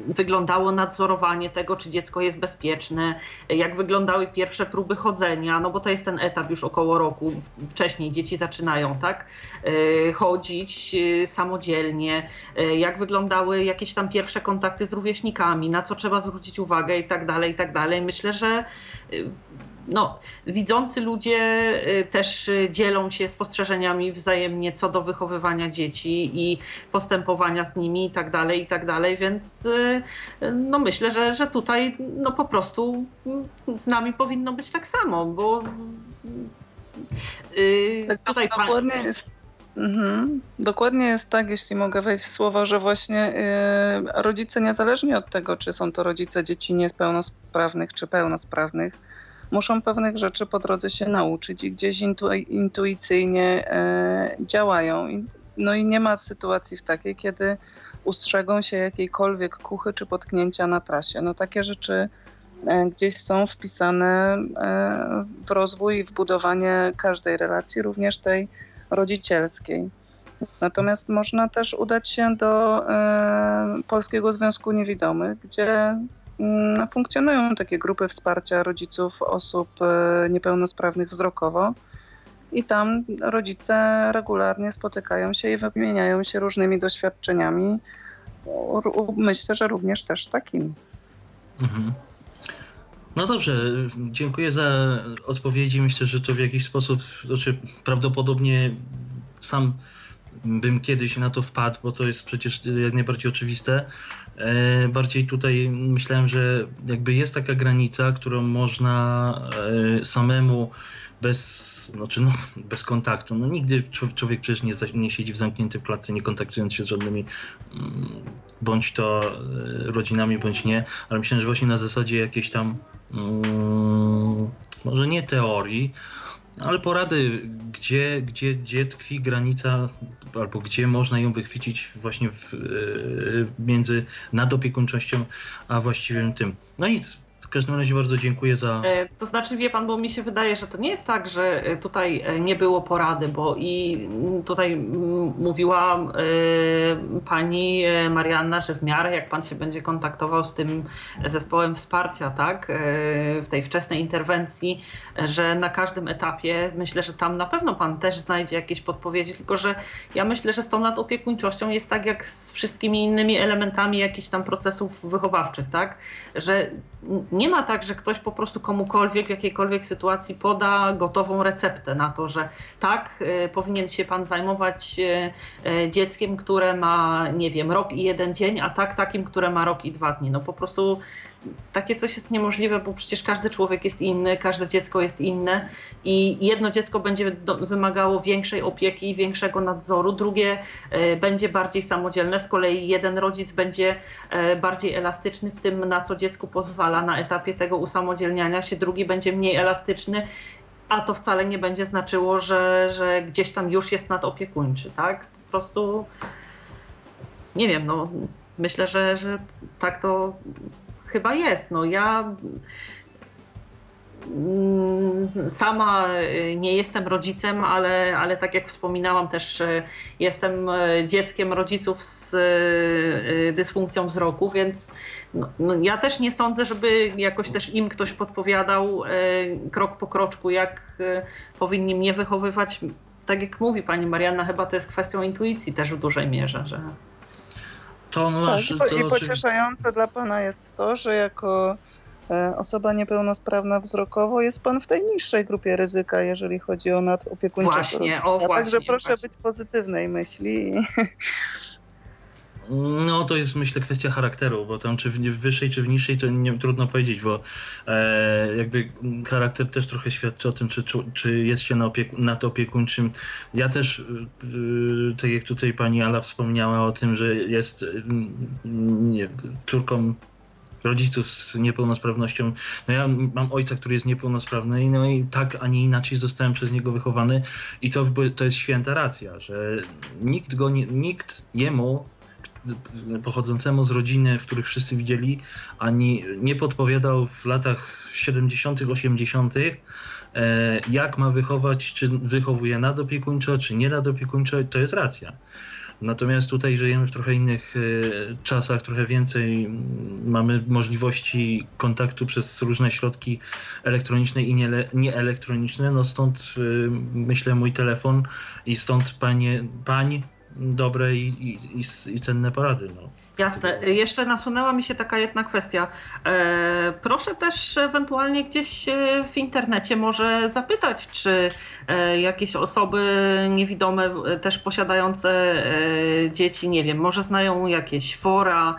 wyglądało nadzorowanie tego, czy dziecko jest bezpieczne, jak wyglądały pierwsze próby chodzenia, no bo to jest ten etap już około roku, wcześniej dzieci zaczynają, tak? Chodzić samodzielnie, jak wyglądały jakieś tam pierwsze kontakty z rówieśnikami, na co trzeba zwrócić uwagę i tak dalej, i tak dalej. Myślę, że y, no, widzący ludzie y, też y, dzielą się spostrzeżeniami wzajemnie co do wychowywania dzieci i postępowania z nimi i tak dalej, i tak dalej, więc no myślę, że, że tutaj no po prostu y, z nami powinno być tak samo, bo y, Tak, tutaj pan... Mhm. Dokładnie jest tak, jeśli mogę wejść w słowa, że właśnie y, rodzice, niezależnie od tego, czy są to rodzice dzieci niepełnosprawnych czy pełnosprawnych, muszą pewnych rzeczy po drodze się nauczyć i gdzieś intu, intuicyjnie y, działają. No i nie ma sytuacji w takiej, kiedy ustrzegą się jakiejkolwiek kuchy czy potknięcia na trasie. No takie rzeczy e, gdzieś są wpisane e, w rozwój i w budowanie każdej relacji, również tej rodzicielskiej. Natomiast można też udać się do e, Polskiego Związku Niewidomych, gdzie mm, funkcjonują takie grupy wsparcia rodziców osób e, niepełnosprawnych wzrokowo. I tam rodzice regularnie spotykają się i wymieniają się różnymi doświadczeniami. Myślę, że również też takimi. Mhm. No dobrze, dziękuję za odpowiedzi. Myślę, że to w jakiś sposób, znaczy prawdopodobnie sam bym kiedyś na to wpadł, bo to jest przecież jak najbardziej oczywiste. E, bardziej tutaj myślałem, że jakby jest taka granica, którą można e, samemu bez, znaczy no, bez kontaktu. No nigdy czł- człowiek przecież nie, nie siedzi w zamkniętej klatce, nie kontaktując się z żadnymi mm, bądź to e, rodzinami, bądź nie, ale myślę, że właśnie na zasadzie jakiejś tam mm, może nie teorii, ale porady, gdzie, gdzie, gdzie tkwi granica, albo gdzie można ją wychwycić właśnie w, e, między nadopiekuńczością, a właściwym tym. No nic, każdym razie bardzo dziękuję za... E, To znaczy, wie pan, bo mi się wydaje, że to nie jest tak, że e, tutaj e, nie było porady, bo i tutaj mówiła pani Marianna, że w miarę jak pan się będzie kontaktował z tym zespołem wsparcia, tak, w tej wczesnej interwencji, że na każdym etapie myślę, że tam na pewno pan też znajdzie jakieś podpowiedzi, tylko że ja myślę, że z tą nadopiekuńczością jest tak jak z wszystkimi innymi elementami jakichś tam procesów wychowawczych, tak, że nie ma tak, że ktoś po prostu komukolwiek w jakiejkolwiek sytuacji poda gotową receptę na to, że tak, y, powinien się pan zajmować y, y, dzieckiem, które ma, nie wiem, rok i jeden dzień, a tak takim, które ma rok i dwa dni. No po prostu takie coś jest niemożliwe, bo przecież każdy człowiek jest inny, każde dziecko jest inne i jedno dziecko będzie do, wymagało większej opieki i większego nadzoru, drugie y, będzie bardziej samodzielne, z kolei jeden rodzic będzie e, bardziej elastyczny w tym, na co dziecku pozwala na etapie tego usamodzielniania się, drugi będzie mniej elastyczny, a to wcale nie będzie znaczyło, że, że gdzieś tam już jest nadopiekuńczy, tak? Po prostu nie wiem, no myślę, że, że tak to chyba jest. No ja mm, sama y, nie jestem rodzicem, ale, ale tak jak wspominałam też y, jestem y, dzieckiem rodziców z dysfunkcją wzroku, więc no, no ja też nie sądzę, żeby jakoś też im ktoś podpowiadał krok po kroczku, jak powinni mnie wychowywać. tak jak mówi pani Marianna, chyba to jest kwestią intuicji też w dużej mierze, że To Tak, masz. i, to po, i pocieszające dla Pana jest to, że jako e, osoba niepełnosprawna wzrokowo jest Pan w tej niższej grupie ryzyka, jeżeli chodzi o nadopiekuńczego Właśnie, o rodzica. Także właśnie, proszę właśnie. być pozytywnej myśli. i- No to jest myślę kwestia charakteru, bo tam czy w wyższej czy w niższej to nie, trudno powiedzieć, bo e, jakby charakter też trochę świadczy o tym, czy, czy, czy jest się na opieku, nad opiekuńczym. Ja też, y, y, tak jak tutaj pani Ala wspomniała o tym, że jest y, nie, córką rodziców z niepełnosprawnością. No ja mam ojca, który jest niepełnosprawny no i tak, a nie inaczej zostałem przez niego wychowany i to, to jest święta racja, że nikt go nie, nikt jemu pochodzącemu z rodziny, w których wszyscy widzieli, ani nie podpowiadał w latach 70., 80., e, jak ma wychować, czy wychowuje nadopiekuńczo, czy nie nadopiekuńczo, to jest racja. Natomiast tutaj żyjemy w trochę innych e, czasach, trochę więcej mm, mamy możliwości kontaktu przez różne środki elektroniczne i nieelektroniczne. No stąd e, myślę mój telefon i stąd panie, pań dobre i, i, i, i cenne porady. No. Jasne. Jeszcze nasunęła mi się taka jedna kwestia. E, proszę też ewentualnie gdzieś e, w internecie może zapytać, czy e, jakieś osoby niewidome, e, też posiadające e, dzieci, nie wiem, może znają jakieś fora,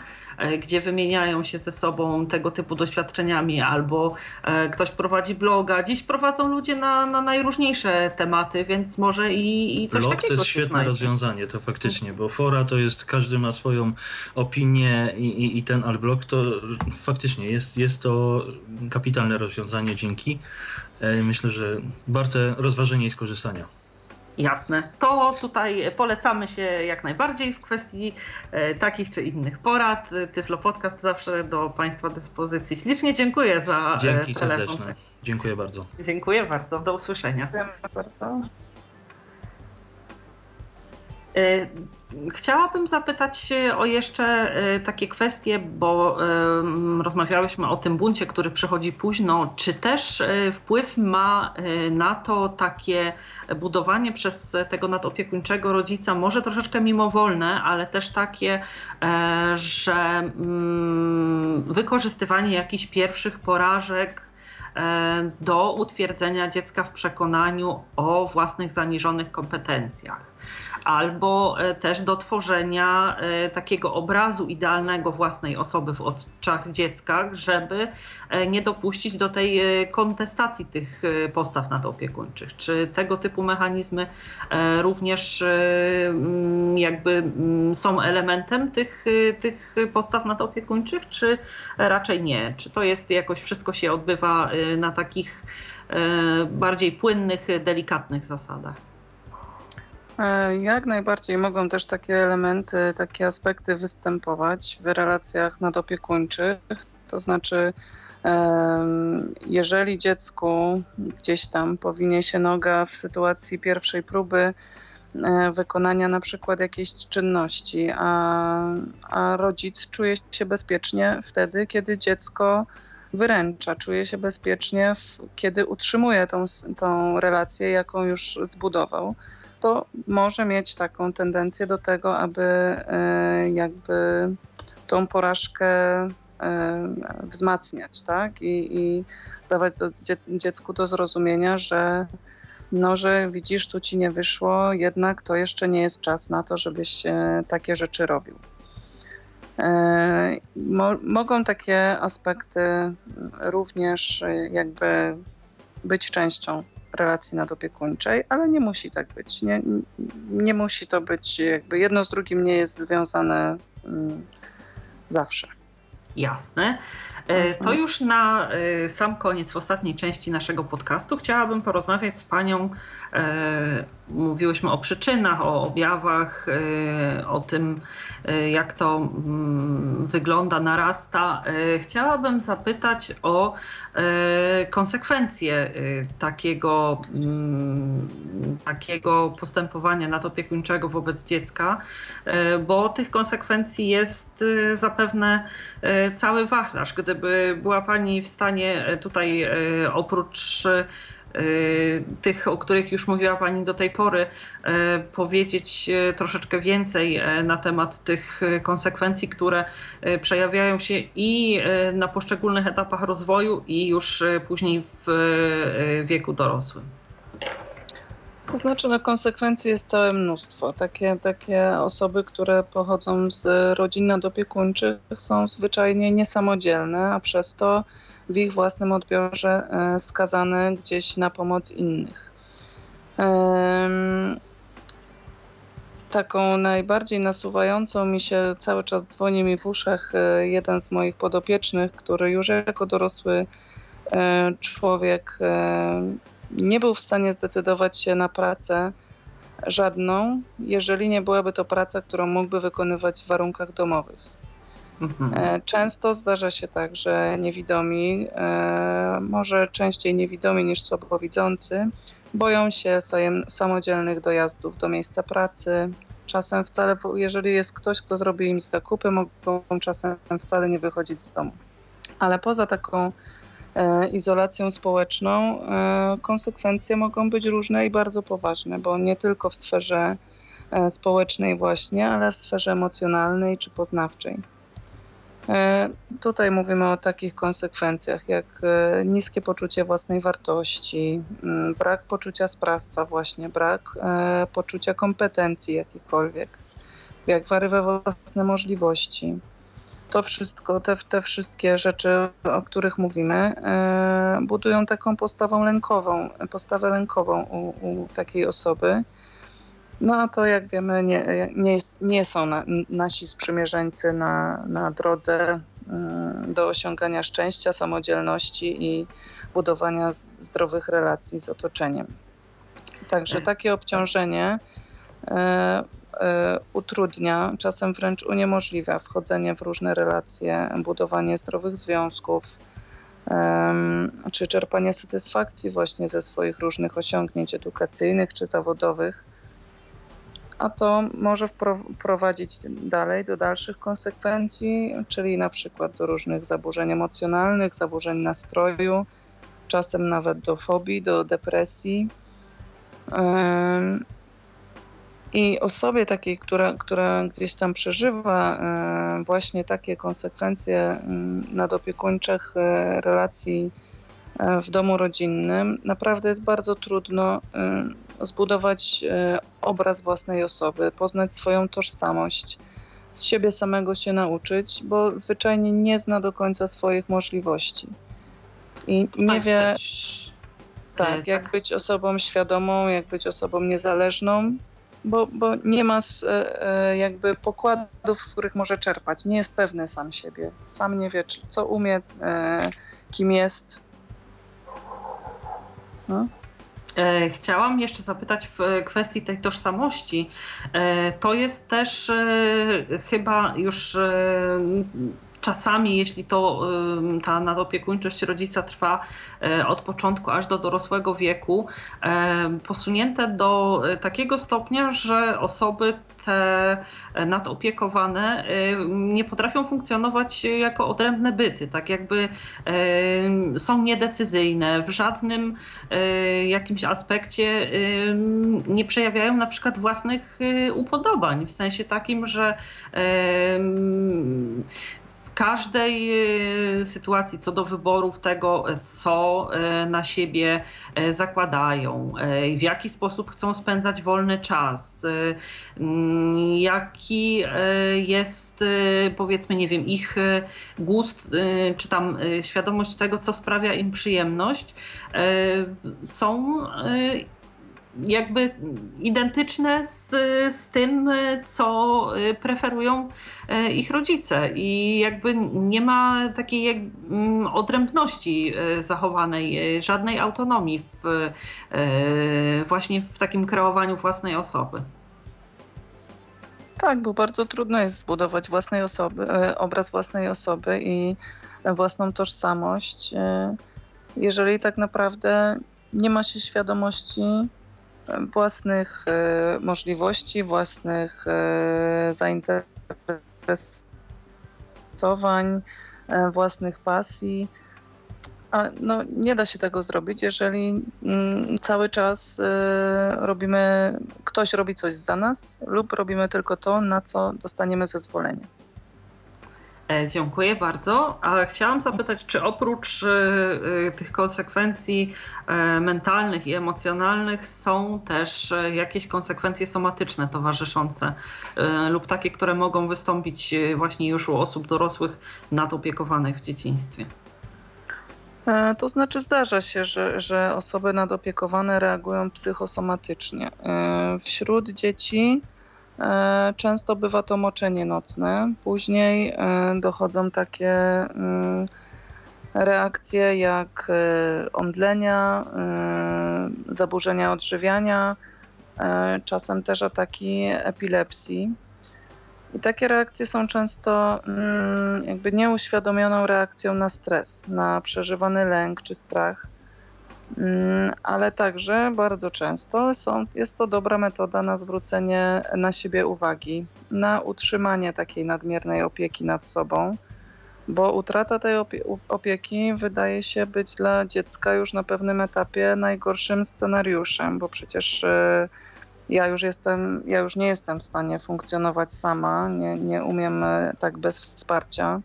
gdzie wymieniają się ze sobą tego typu doświadczeniami, albo e, ktoś prowadzi bloga. Dziś prowadzą ludzie na, na najróżniejsze tematy, więc może i, i coś Blog takiego to jest świetne znajdzie. rozwiązanie, to faktycznie, bo fora to jest, każdy ma swoją opinię i, i, i ten blog to faktycznie jest, jest to kapitalne rozwiązanie, dzięki. E, Myślę, że warte rozważenia i skorzystania. Jasne. To tutaj polecamy się jak najbardziej w kwestii e, takich czy innych porad. Tyflo Podcast zawsze do Państwa dyspozycji. Ślicznie dziękuję za e, Dzięki telefon. serdeczne. Dziękuję bardzo. Dziękuję bardzo. Do usłyszenia. Dziękujemy bardzo. E, Chciałabym zapytać o jeszcze e, takie kwestie, bo rozmawiałyśmy o tym buncie, który przychodzi późno. Czy też e, wpływ ma na to takie budowanie przez tego nadopiekuńczego rodzica, może troszeczkę mimowolne, ale też takie, że wykorzystywanie jakichś pierwszych porażek do utwierdzenia dziecka w przekonaniu o własnych zaniżonych kompetencjach albo e, też do tworzenia e, takiego obrazu idealnego własnej osoby w oczach dziecka, żeby e, nie dopuścić do tej kontestacji tych postaw nadopiekuńczych. Czy tego typu mechanizmy również jakby są elementem tych, tych postaw nadopiekuńczych, czy raczej nie? Czy to jest jakoś wszystko się odbywa na takich bardziej płynnych, delikatnych zasadach? E, Jak najbardziej mogą też takie elementy, takie aspekty występować w relacjach nadopiekuńczych. To znaczy, jeżeli dziecku gdzieś tam powinie się noga w sytuacji pierwszej próby e, wykonania na przykład jakiejś czynności, a, a rodzic czuje się bezpiecznie wtedy, kiedy dziecko wyręcza, czuje się bezpiecznie, kiedy utrzymuje tą, tą relację, jaką już zbudował to może mieć taką tendencję do tego, aby e, jakby tą porażkę e, wzmacniać, tak? I, i dawać do, dzie, dziecku do zrozumienia, że no, że widzisz, tu ci nie wyszło, jednak to jeszcze nie jest czas na to, żebyś e, takie rzeczy robił. Mo, mogą takie aspekty również jakby być częścią relacji nadopiekuńczej, ale nie musi tak być. Nie, nie musi to być jakby jedno z drugim nie jest związane mm, zawsze. Jasne. E, To Mhm. już na e, sam koniec, w ostatniej części naszego podcastu, chciałabym porozmawiać z Panią. E, Mówiłyśmy o przyczynach, o objawach, e, o tym, e, jak to mm, wygląda, narasta. Chciałabym zapytać o konsekwencje takiego, mm, takiego postępowania nadopiekuńczego wobec dziecka, bo tych konsekwencji jest zapewne cały wachlarz. Gdyby była Pani w stanie tutaj oprócz tych, o których już mówiła Pani do tej pory, powiedzieć troszeczkę więcej na temat tych konsekwencji, które przejawiają się i na poszczególnych etapach rozwoju, i już później w wieku dorosłym. To znaczy, no konsekwencji jest całe mnóstwo. Takie, takie osoby, które pochodzą z rodzin nadopiekuńczych są zwyczajnie niesamodzielne, a przez to w ich własnym odbiorze e, skazane gdzieś na pomoc innych. Taką najbardziej nasuwającą mi się cały czas dzwoni mi w uszach e, jeden z moich podopiecznych, który już jako dorosły e, człowiek nie był w stanie zdecydować się na pracę żadną, jeżeli nie byłaby to praca, którą mógłby wykonywać w warunkach domowych. Mhm. E, często zdarza się tak, że niewidomi, e, może częściej niewidomi niż słabowidzący, boją się samodzielnych dojazdów do miejsca pracy. Czasem wcale, jeżeli jest ktoś, kto zrobi im zakupy, mogą czasem wcale nie wychodzić z domu. Ale poza taką E, izolacją społeczną, konsekwencje mogą być różne i bardzo poważne, bo nie tylko w sferze społecznej właśnie, ale w sferze emocjonalnej czy poznawczej. Tutaj mówimy o takich konsekwencjach jak niskie poczucie własnej wartości, brak poczucia sprawstwa właśnie, brak poczucia kompetencji jakichkolwiek, jak wary we własne możliwości, to wszystko, te, te wszystkie rzeczy, o których mówimy, e, budują taką postawą lękową, postawę lękową u, u takiej osoby. No a to jak wiemy nie, nie, nie są na, nasi sprzymierzeńcy na, na drodze mm, do osiągania szczęścia, samodzielności i budowania zdrowych relacji z otoczeniem. Także takie obciążenie e, E, utrudnia, czasem wręcz uniemożliwia wchodzenie w różne relacje, budowanie zdrowych związków, czy czerpanie satysfakcji właśnie ze swoich różnych osiągnięć edukacyjnych czy zawodowych. A to może prowadzić dalej do dalszych konsekwencji, czyli na przykład do różnych zaburzeń emocjonalnych, zaburzeń nastroju, czasem nawet do fobii, do depresji. I osobie takiej, która, która gdzieś tam przeżywa właśnie takie konsekwencje nadopiekuńczych e, relacji w domu rodzinnym, naprawdę jest bardzo trudno zbudować obraz własnej osoby, poznać swoją tożsamość, z siebie samego się nauczyć, bo zwyczajnie nie zna do końca swoich możliwości. I nie tak, wie, tak, tak, jak być osobą świadomą, jak być osobą niezależną, bo, bo nie ma e, e, jakby pokładów, z których może czerpać. Nie jest pewny sam siebie. Sam nie wie, co umie, e, kim jest. No. Chciałam jeszcze zapytać w kwestii tej tożsamości. To jest też chyba już czasami, jeśli to ta nadopiekuńczość rodzica trwa e, od początku aż do dorosłego wieku, e, posunięte do e, takiego stopnia, że osoby te nadopiekowane nie potrafią funkcjonować jako odrębne byty, tak jakby są niedecyzyjne, w żadnym jakimś aspekcie nie przejawiają na przykład własnych upodobań, w sensie takim, że każdej e, sytuacji co do wyborów tego, co e, na siebie e, zakładają, w jaki sposób chcą spędzać wolny czas, jaki jest powiedzmy, nie wiem, ich gust, czy tam świadomość tego, co sprawia im przyjemność, są jakby identyczne z, z tym, co preferują e, ich rodzice. I jakby nie ma takiej jak, mm, odrębności e, zachowanej, e, żadnej autonomii w, właśnie w takim kreowaniu własnej osoby. Tak, bo bardzo trudno jest zbudować własnej osoby, obraz własnej osoby i własną tożsamość, jeżeli tak naprawdę nie ma się świadomości własnych e, możliwości, własnych e, zainteresowań, e, własnych pasji. a no, nie da się tego zrobić, jeżeli mm, cały czas robimy, ktoś robi coś za nas lub robimy tylko to, na co dostaniemy zezwolenie. E, dziękuję bardzo. A chciałam zapytać, czy oprócz e, e, tych konsekwencji mentalnych i emocjonalnych są też jakieś konsekwencje somatyczne towarzyszące lub takie, które mogą wystąpić właśnie już u osób dorosłych nadopiekowanych w dzieciństwie? To znaczy zdarza się, że, że osoby nadopiekowane reagują psychosomatycznie. Wśród dzieci często bywa to moczenie nocne. Później e, dochodzą takie mm, reakcje jak e, omdlenia, zaburzenia odżywiania, czasem też ataki epilepsji. I takie reakcje są często mm, jakby nieuświadomioną reakcją na stres, na przeżywany lęk czy strach. Mm, ale także bardzo często są, jest to dobra metoda na zwrócenie na siebie uwagi, na utrzymanie takiej nadmiernej opieki nad sobą, bo utrata tej opieki wydaje się być dla dziecka już na pewnym etapie najgorszym scenariuszem, bo przecież e, ja już jestem, ja już nie jestem w stanie funkcjonować sama, nie, nie umiem e, tak bez wsparcia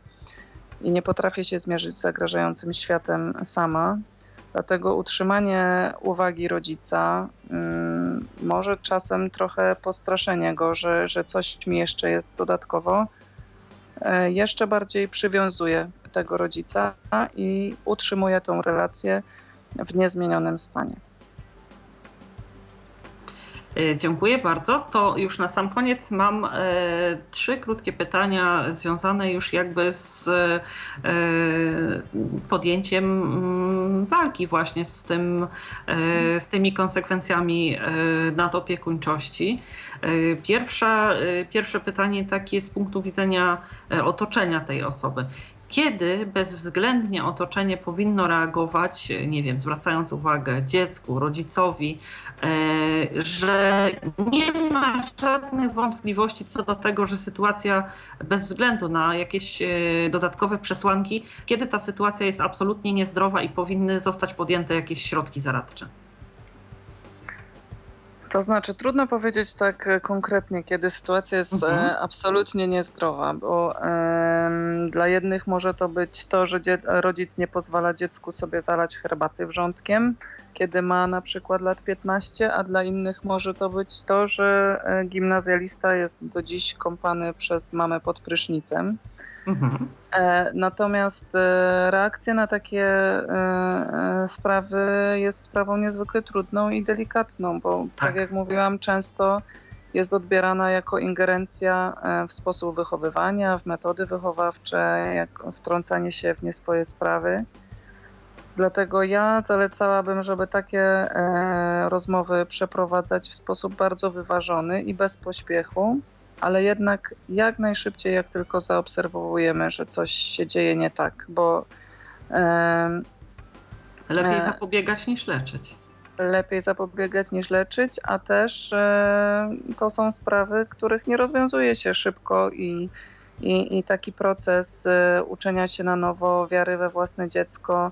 i nie potrafię się zmierzyć z zagrażającym światem sama. Dlatego utrzymanie uwagi rodzica um, może czasem trochę postraszenie go, że, że coś mi jeszcze jest dodatkowo, e, jeszcze bardziej przywiązuje tego rodzica i utrzymuje tą relację w niezmienionym stanie. E, dziękuję bardzo. To już na sam koniec mam e, trzy krótkie pytania związane już jakby z e, podjęciem mm, walki właśnie z, tym, z tymi konsekwencjami nadopiekuńczości. Pierwsza, pierwsze pytanie takie z punktu widzenia otoczenia tej osoby kiedy bezwzględnie otoczenie powinno reagować, nie wiem, zwracając uwagę dziecku, rodzicowi, że nie ma żadnych wątpliwości co do tego, że sytuacja bez względu na jakieś e, dodatkowe przesłanki, kiedy ta sytuacja jest absolutnie niezdrowa i powinny zostać podjęte jakieś środki zaradcze. To znaczy, trudno powiedzieć tak e, konkretnie, kiedy sytuacja jest e, mhm. absolutnie niezdrowa, bo dla jednych może to być to, że rodzic nie pozwala dziecku sobie zalać herbaty wrzątkiem, kiedy ma na przykład lat 15, a dla innych może to być to, że e, gimnazjalista jest do dziś kąpany przez mamę pod prysznicem. Mhm. E, natomiast e, reakcja na takie e, sprawy jest sprawą niezwykle trudną i delikatną, bo tak, tak jak mówiłam, często jest odbierana jako ingerencja w sposób wychowywania, w metody wychowawcze, jak wtrącanie się w nie swoje sprawy. Dlatego ja zalecałabym, żeby takie rozmowy przeprowadzać w sposób bardzo wyważony i bez pośpiechu ale jednak jak najszybciej, jak tylko zaobserwujemy, że coś się dzieje nie tak, bo. E, lepiej zapobiegać niż leczyć. Lepiej zapobiegać niż leczyć, a też e, to są sprawy, których nie rozwiązuje się szybko i, i, i taki proces e, uczenia się na nowo, wiary we własne dziecko,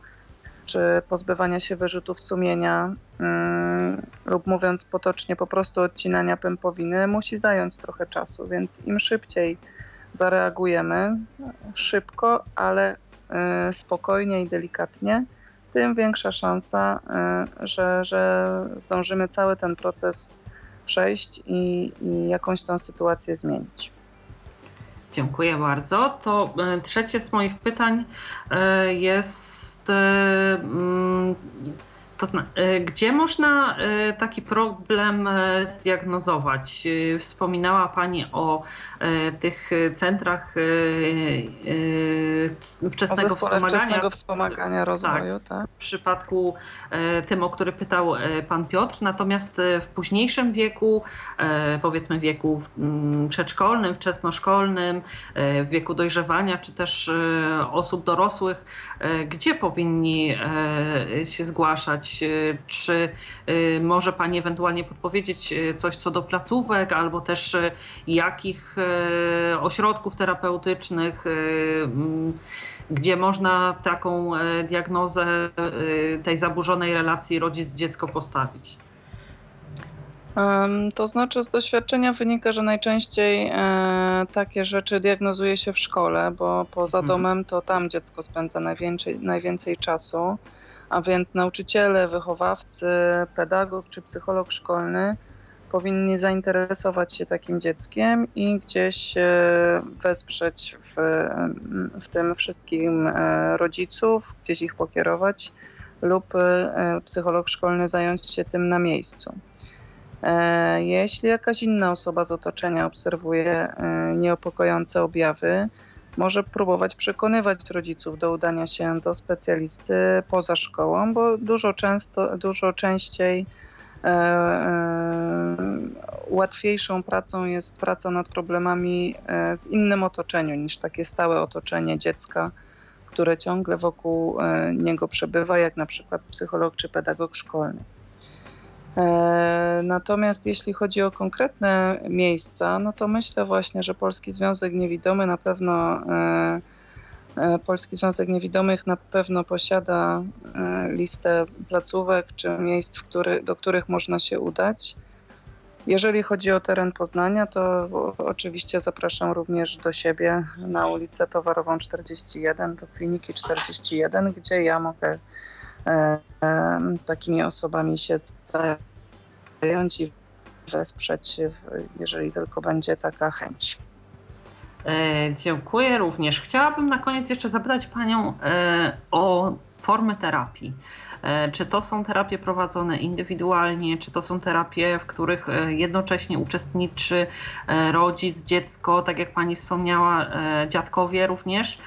czy pozbywania się wyrzutów sumienia, mm, lub mówiąc potocznie, po prostu odcinania pępowiny, musi zająć trochę czasu, więc im szybciej zareagujemy, szybko, ale y, spokojnie i delikatnie, tym większa szansa, y, że, że zdążymy cały ten proces przejść i, i jakąś tą sytuację zmienić. Dziękuję bardzo. To y, trzecie z moich pytań jest E, mm, to zna, e, gdzie można e, taki problem zdiagnozować? Wspominała Pani o tych centrach wczesnego o wspomagania. wczesnego wspomagania rozwoju. Tak, tak. W przypadku tym, o który pytał Pan Piotr. Natomiast w późniejszym wieku, powiedzmy wieku mm, przedszkolnym, wczesnoszkolnym, w wieku dojrzewania, czy też osób dorosłych, gdzie powinni się zgłaszać zrobić? Czy może Pani ewentualnie podpowiedzieć coś co do placówek, albo też jakich ośrodków terapeutycznych, gdzie można taką diagnozę tej zaburzonej relacji rodzic-dziecko postawić? To znaczy, z doświadczenia wynika, że najczęściej e, takie rzeczy diagnozuje się w szkole, bo poza mhm. domem to tam dziecko spędza najwięcej, najwięcej czasu, a więc nauczyciele, wychowawcy, pedagog czy psycholog szkolny powinni zainteresować się takim dzieckiem i gdzieś e, wesprzeć w, w tym wszystkim e, rodziców, gdzieś ich pokierować lub psycholog szkolny zająć się tym na miejscu. E, jeśli jakaś inna osoba z otoczenia obserwuje e, nieopokojące objawy, może próbować przekonywać rodziców do udania się do specjalisty poza szkołą, bo dużo często, dużo częściej e, e, łatwiejszą pracą jest praca nad problemami w innym otoczeniu niż takie stałe otoczenie dziecka, które ciągle wokół niego przebywa, jak na przykład psycholog czy pedagog szkolny. E, natomiast jeśli chodzi o konkretne miejsca, no to myślę właśnie, że Polski Związek Niewidomy na pewno e, e, Polski Związek Niewidomych na pewno posiada listę placówek czy miejsc, który, do których można się udać. Jeżeli chodzi o teren Poznania, to oczywiście zapraszam również do siebie na ulicę Towarową 41, do kliniki 41, gdzie ja mogę takimi osobami się zająć i wesprzeć, jeżeli tylko będzie taka chęć. E, dziękuję również. Chciałabym na koniec jeszcze zapytać Panią e, o formy terapii. E, czy to są terapie prowadzone indywidualnie, czy to są terapie, w których jednocześnie uczestniczy rodzic, dziecko, tak jak Pani wspomniała, dziadkowie również?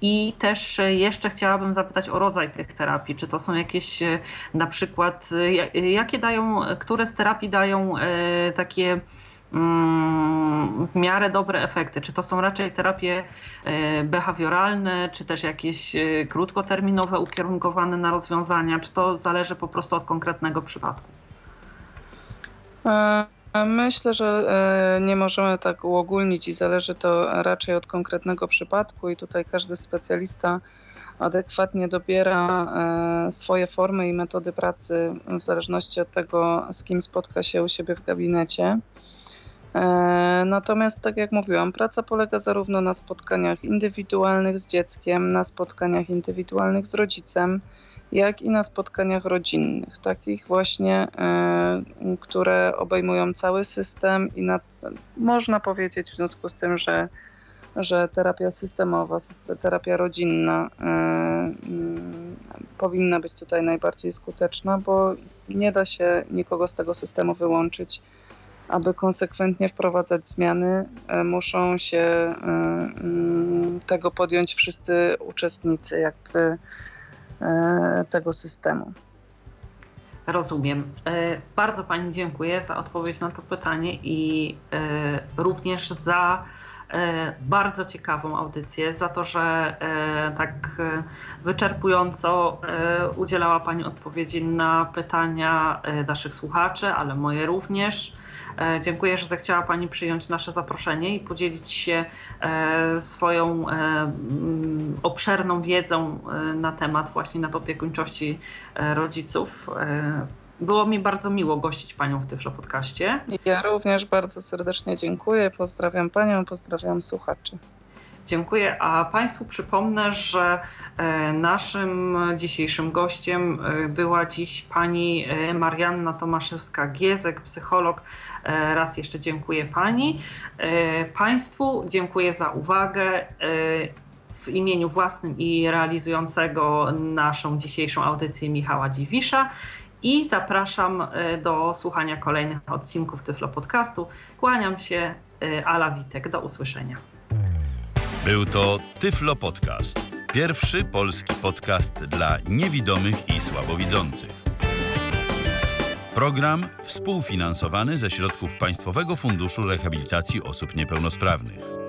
I też jeszcze chciałabym zapytać o rodzaj tych terapii. Czy to są jakieś e, na przykład, e, jakie dają, które z terapii dają e, takie w miarę dobre efekty? Czy to są raczej terapie behawioralne, czy też jakieś krótkoterminowe, ukierunkowane na rozwiązania? Czy to zależy po prostu od konkretnego przypadku? Myślę, że e, nie możemy tak uogólnić i zależy to raczej od konkretnego przypadku i tutaj każdy specjalista adekwatnie dobiera e, swoje formy i metody pracy w zależności od tego, z kim spotka się u siebie w gabinecie. E, natomiast, tak jak mówiłam, praca polega zarówno na spotkaniach indywidualnych z dzieckiem, na spotkaniach indywidualnych z rodzicem, jak i na spotkaniach rodzinnych, takich właśnie, e, które obejmują cały system i nad, można powiedzieć w związku z tym, że, że terapia systemowa, terapia rodzinna e, mm, powinna być tutaj najbardziej skuteczna, bo nie da się nikogo z tego systemu wyłączyć. Aby konsekwentnie wprowadzać zmiany, e, muszą się mm, tego podjąć wszyscy uczestnicy, jakby E, tego systemu. Rozumiem. E, bardzo Pani dziękuję za odpowiedź na to pytanie i e, również za bardzo ciekawą audycję, za to, że tak wyczerpująco udzielała Pani odpowiedzi na pytania naszych słuchaczy, ale moje również. E, dziękuję, że zechciała Pani przyjąć nasze zaproszenie i podzielić się e, swoją e, obszerną wiedzą na temat właśnie nad opiekuńczości rodziców. Było mi bardzo miło gościć Panią w Tyflo Podcaście. Ja również bardzo serdecznie dziękuję. Pozdrawiam Panią, pozdrawiam słuchaczy. Dziękuję. A Państwu przypomnę, że e, naszym dzisiejszym gościem e, była dziś pani e, Marianna Tomaszewska-Giezek, psycholog. Raz jeszcze dziękuję Pani. Państwu dziękuję za uwagę w imieniu własnym i realizującego naszą dzisiejszą audycję Michała Dziwisza i zapraszam do słuchania kolejnych odcinków Tyflo Podcastu. Kłaniam się, Ala Witek. Do usłyszenia. Był to Tyflo Podcast. Pierwszy polski podcast dla niewidomych i słabowidzących. Program współfinansowany ze środków Państwowego Funduszu Rehabilitacji Osób Niepełnosprawnych.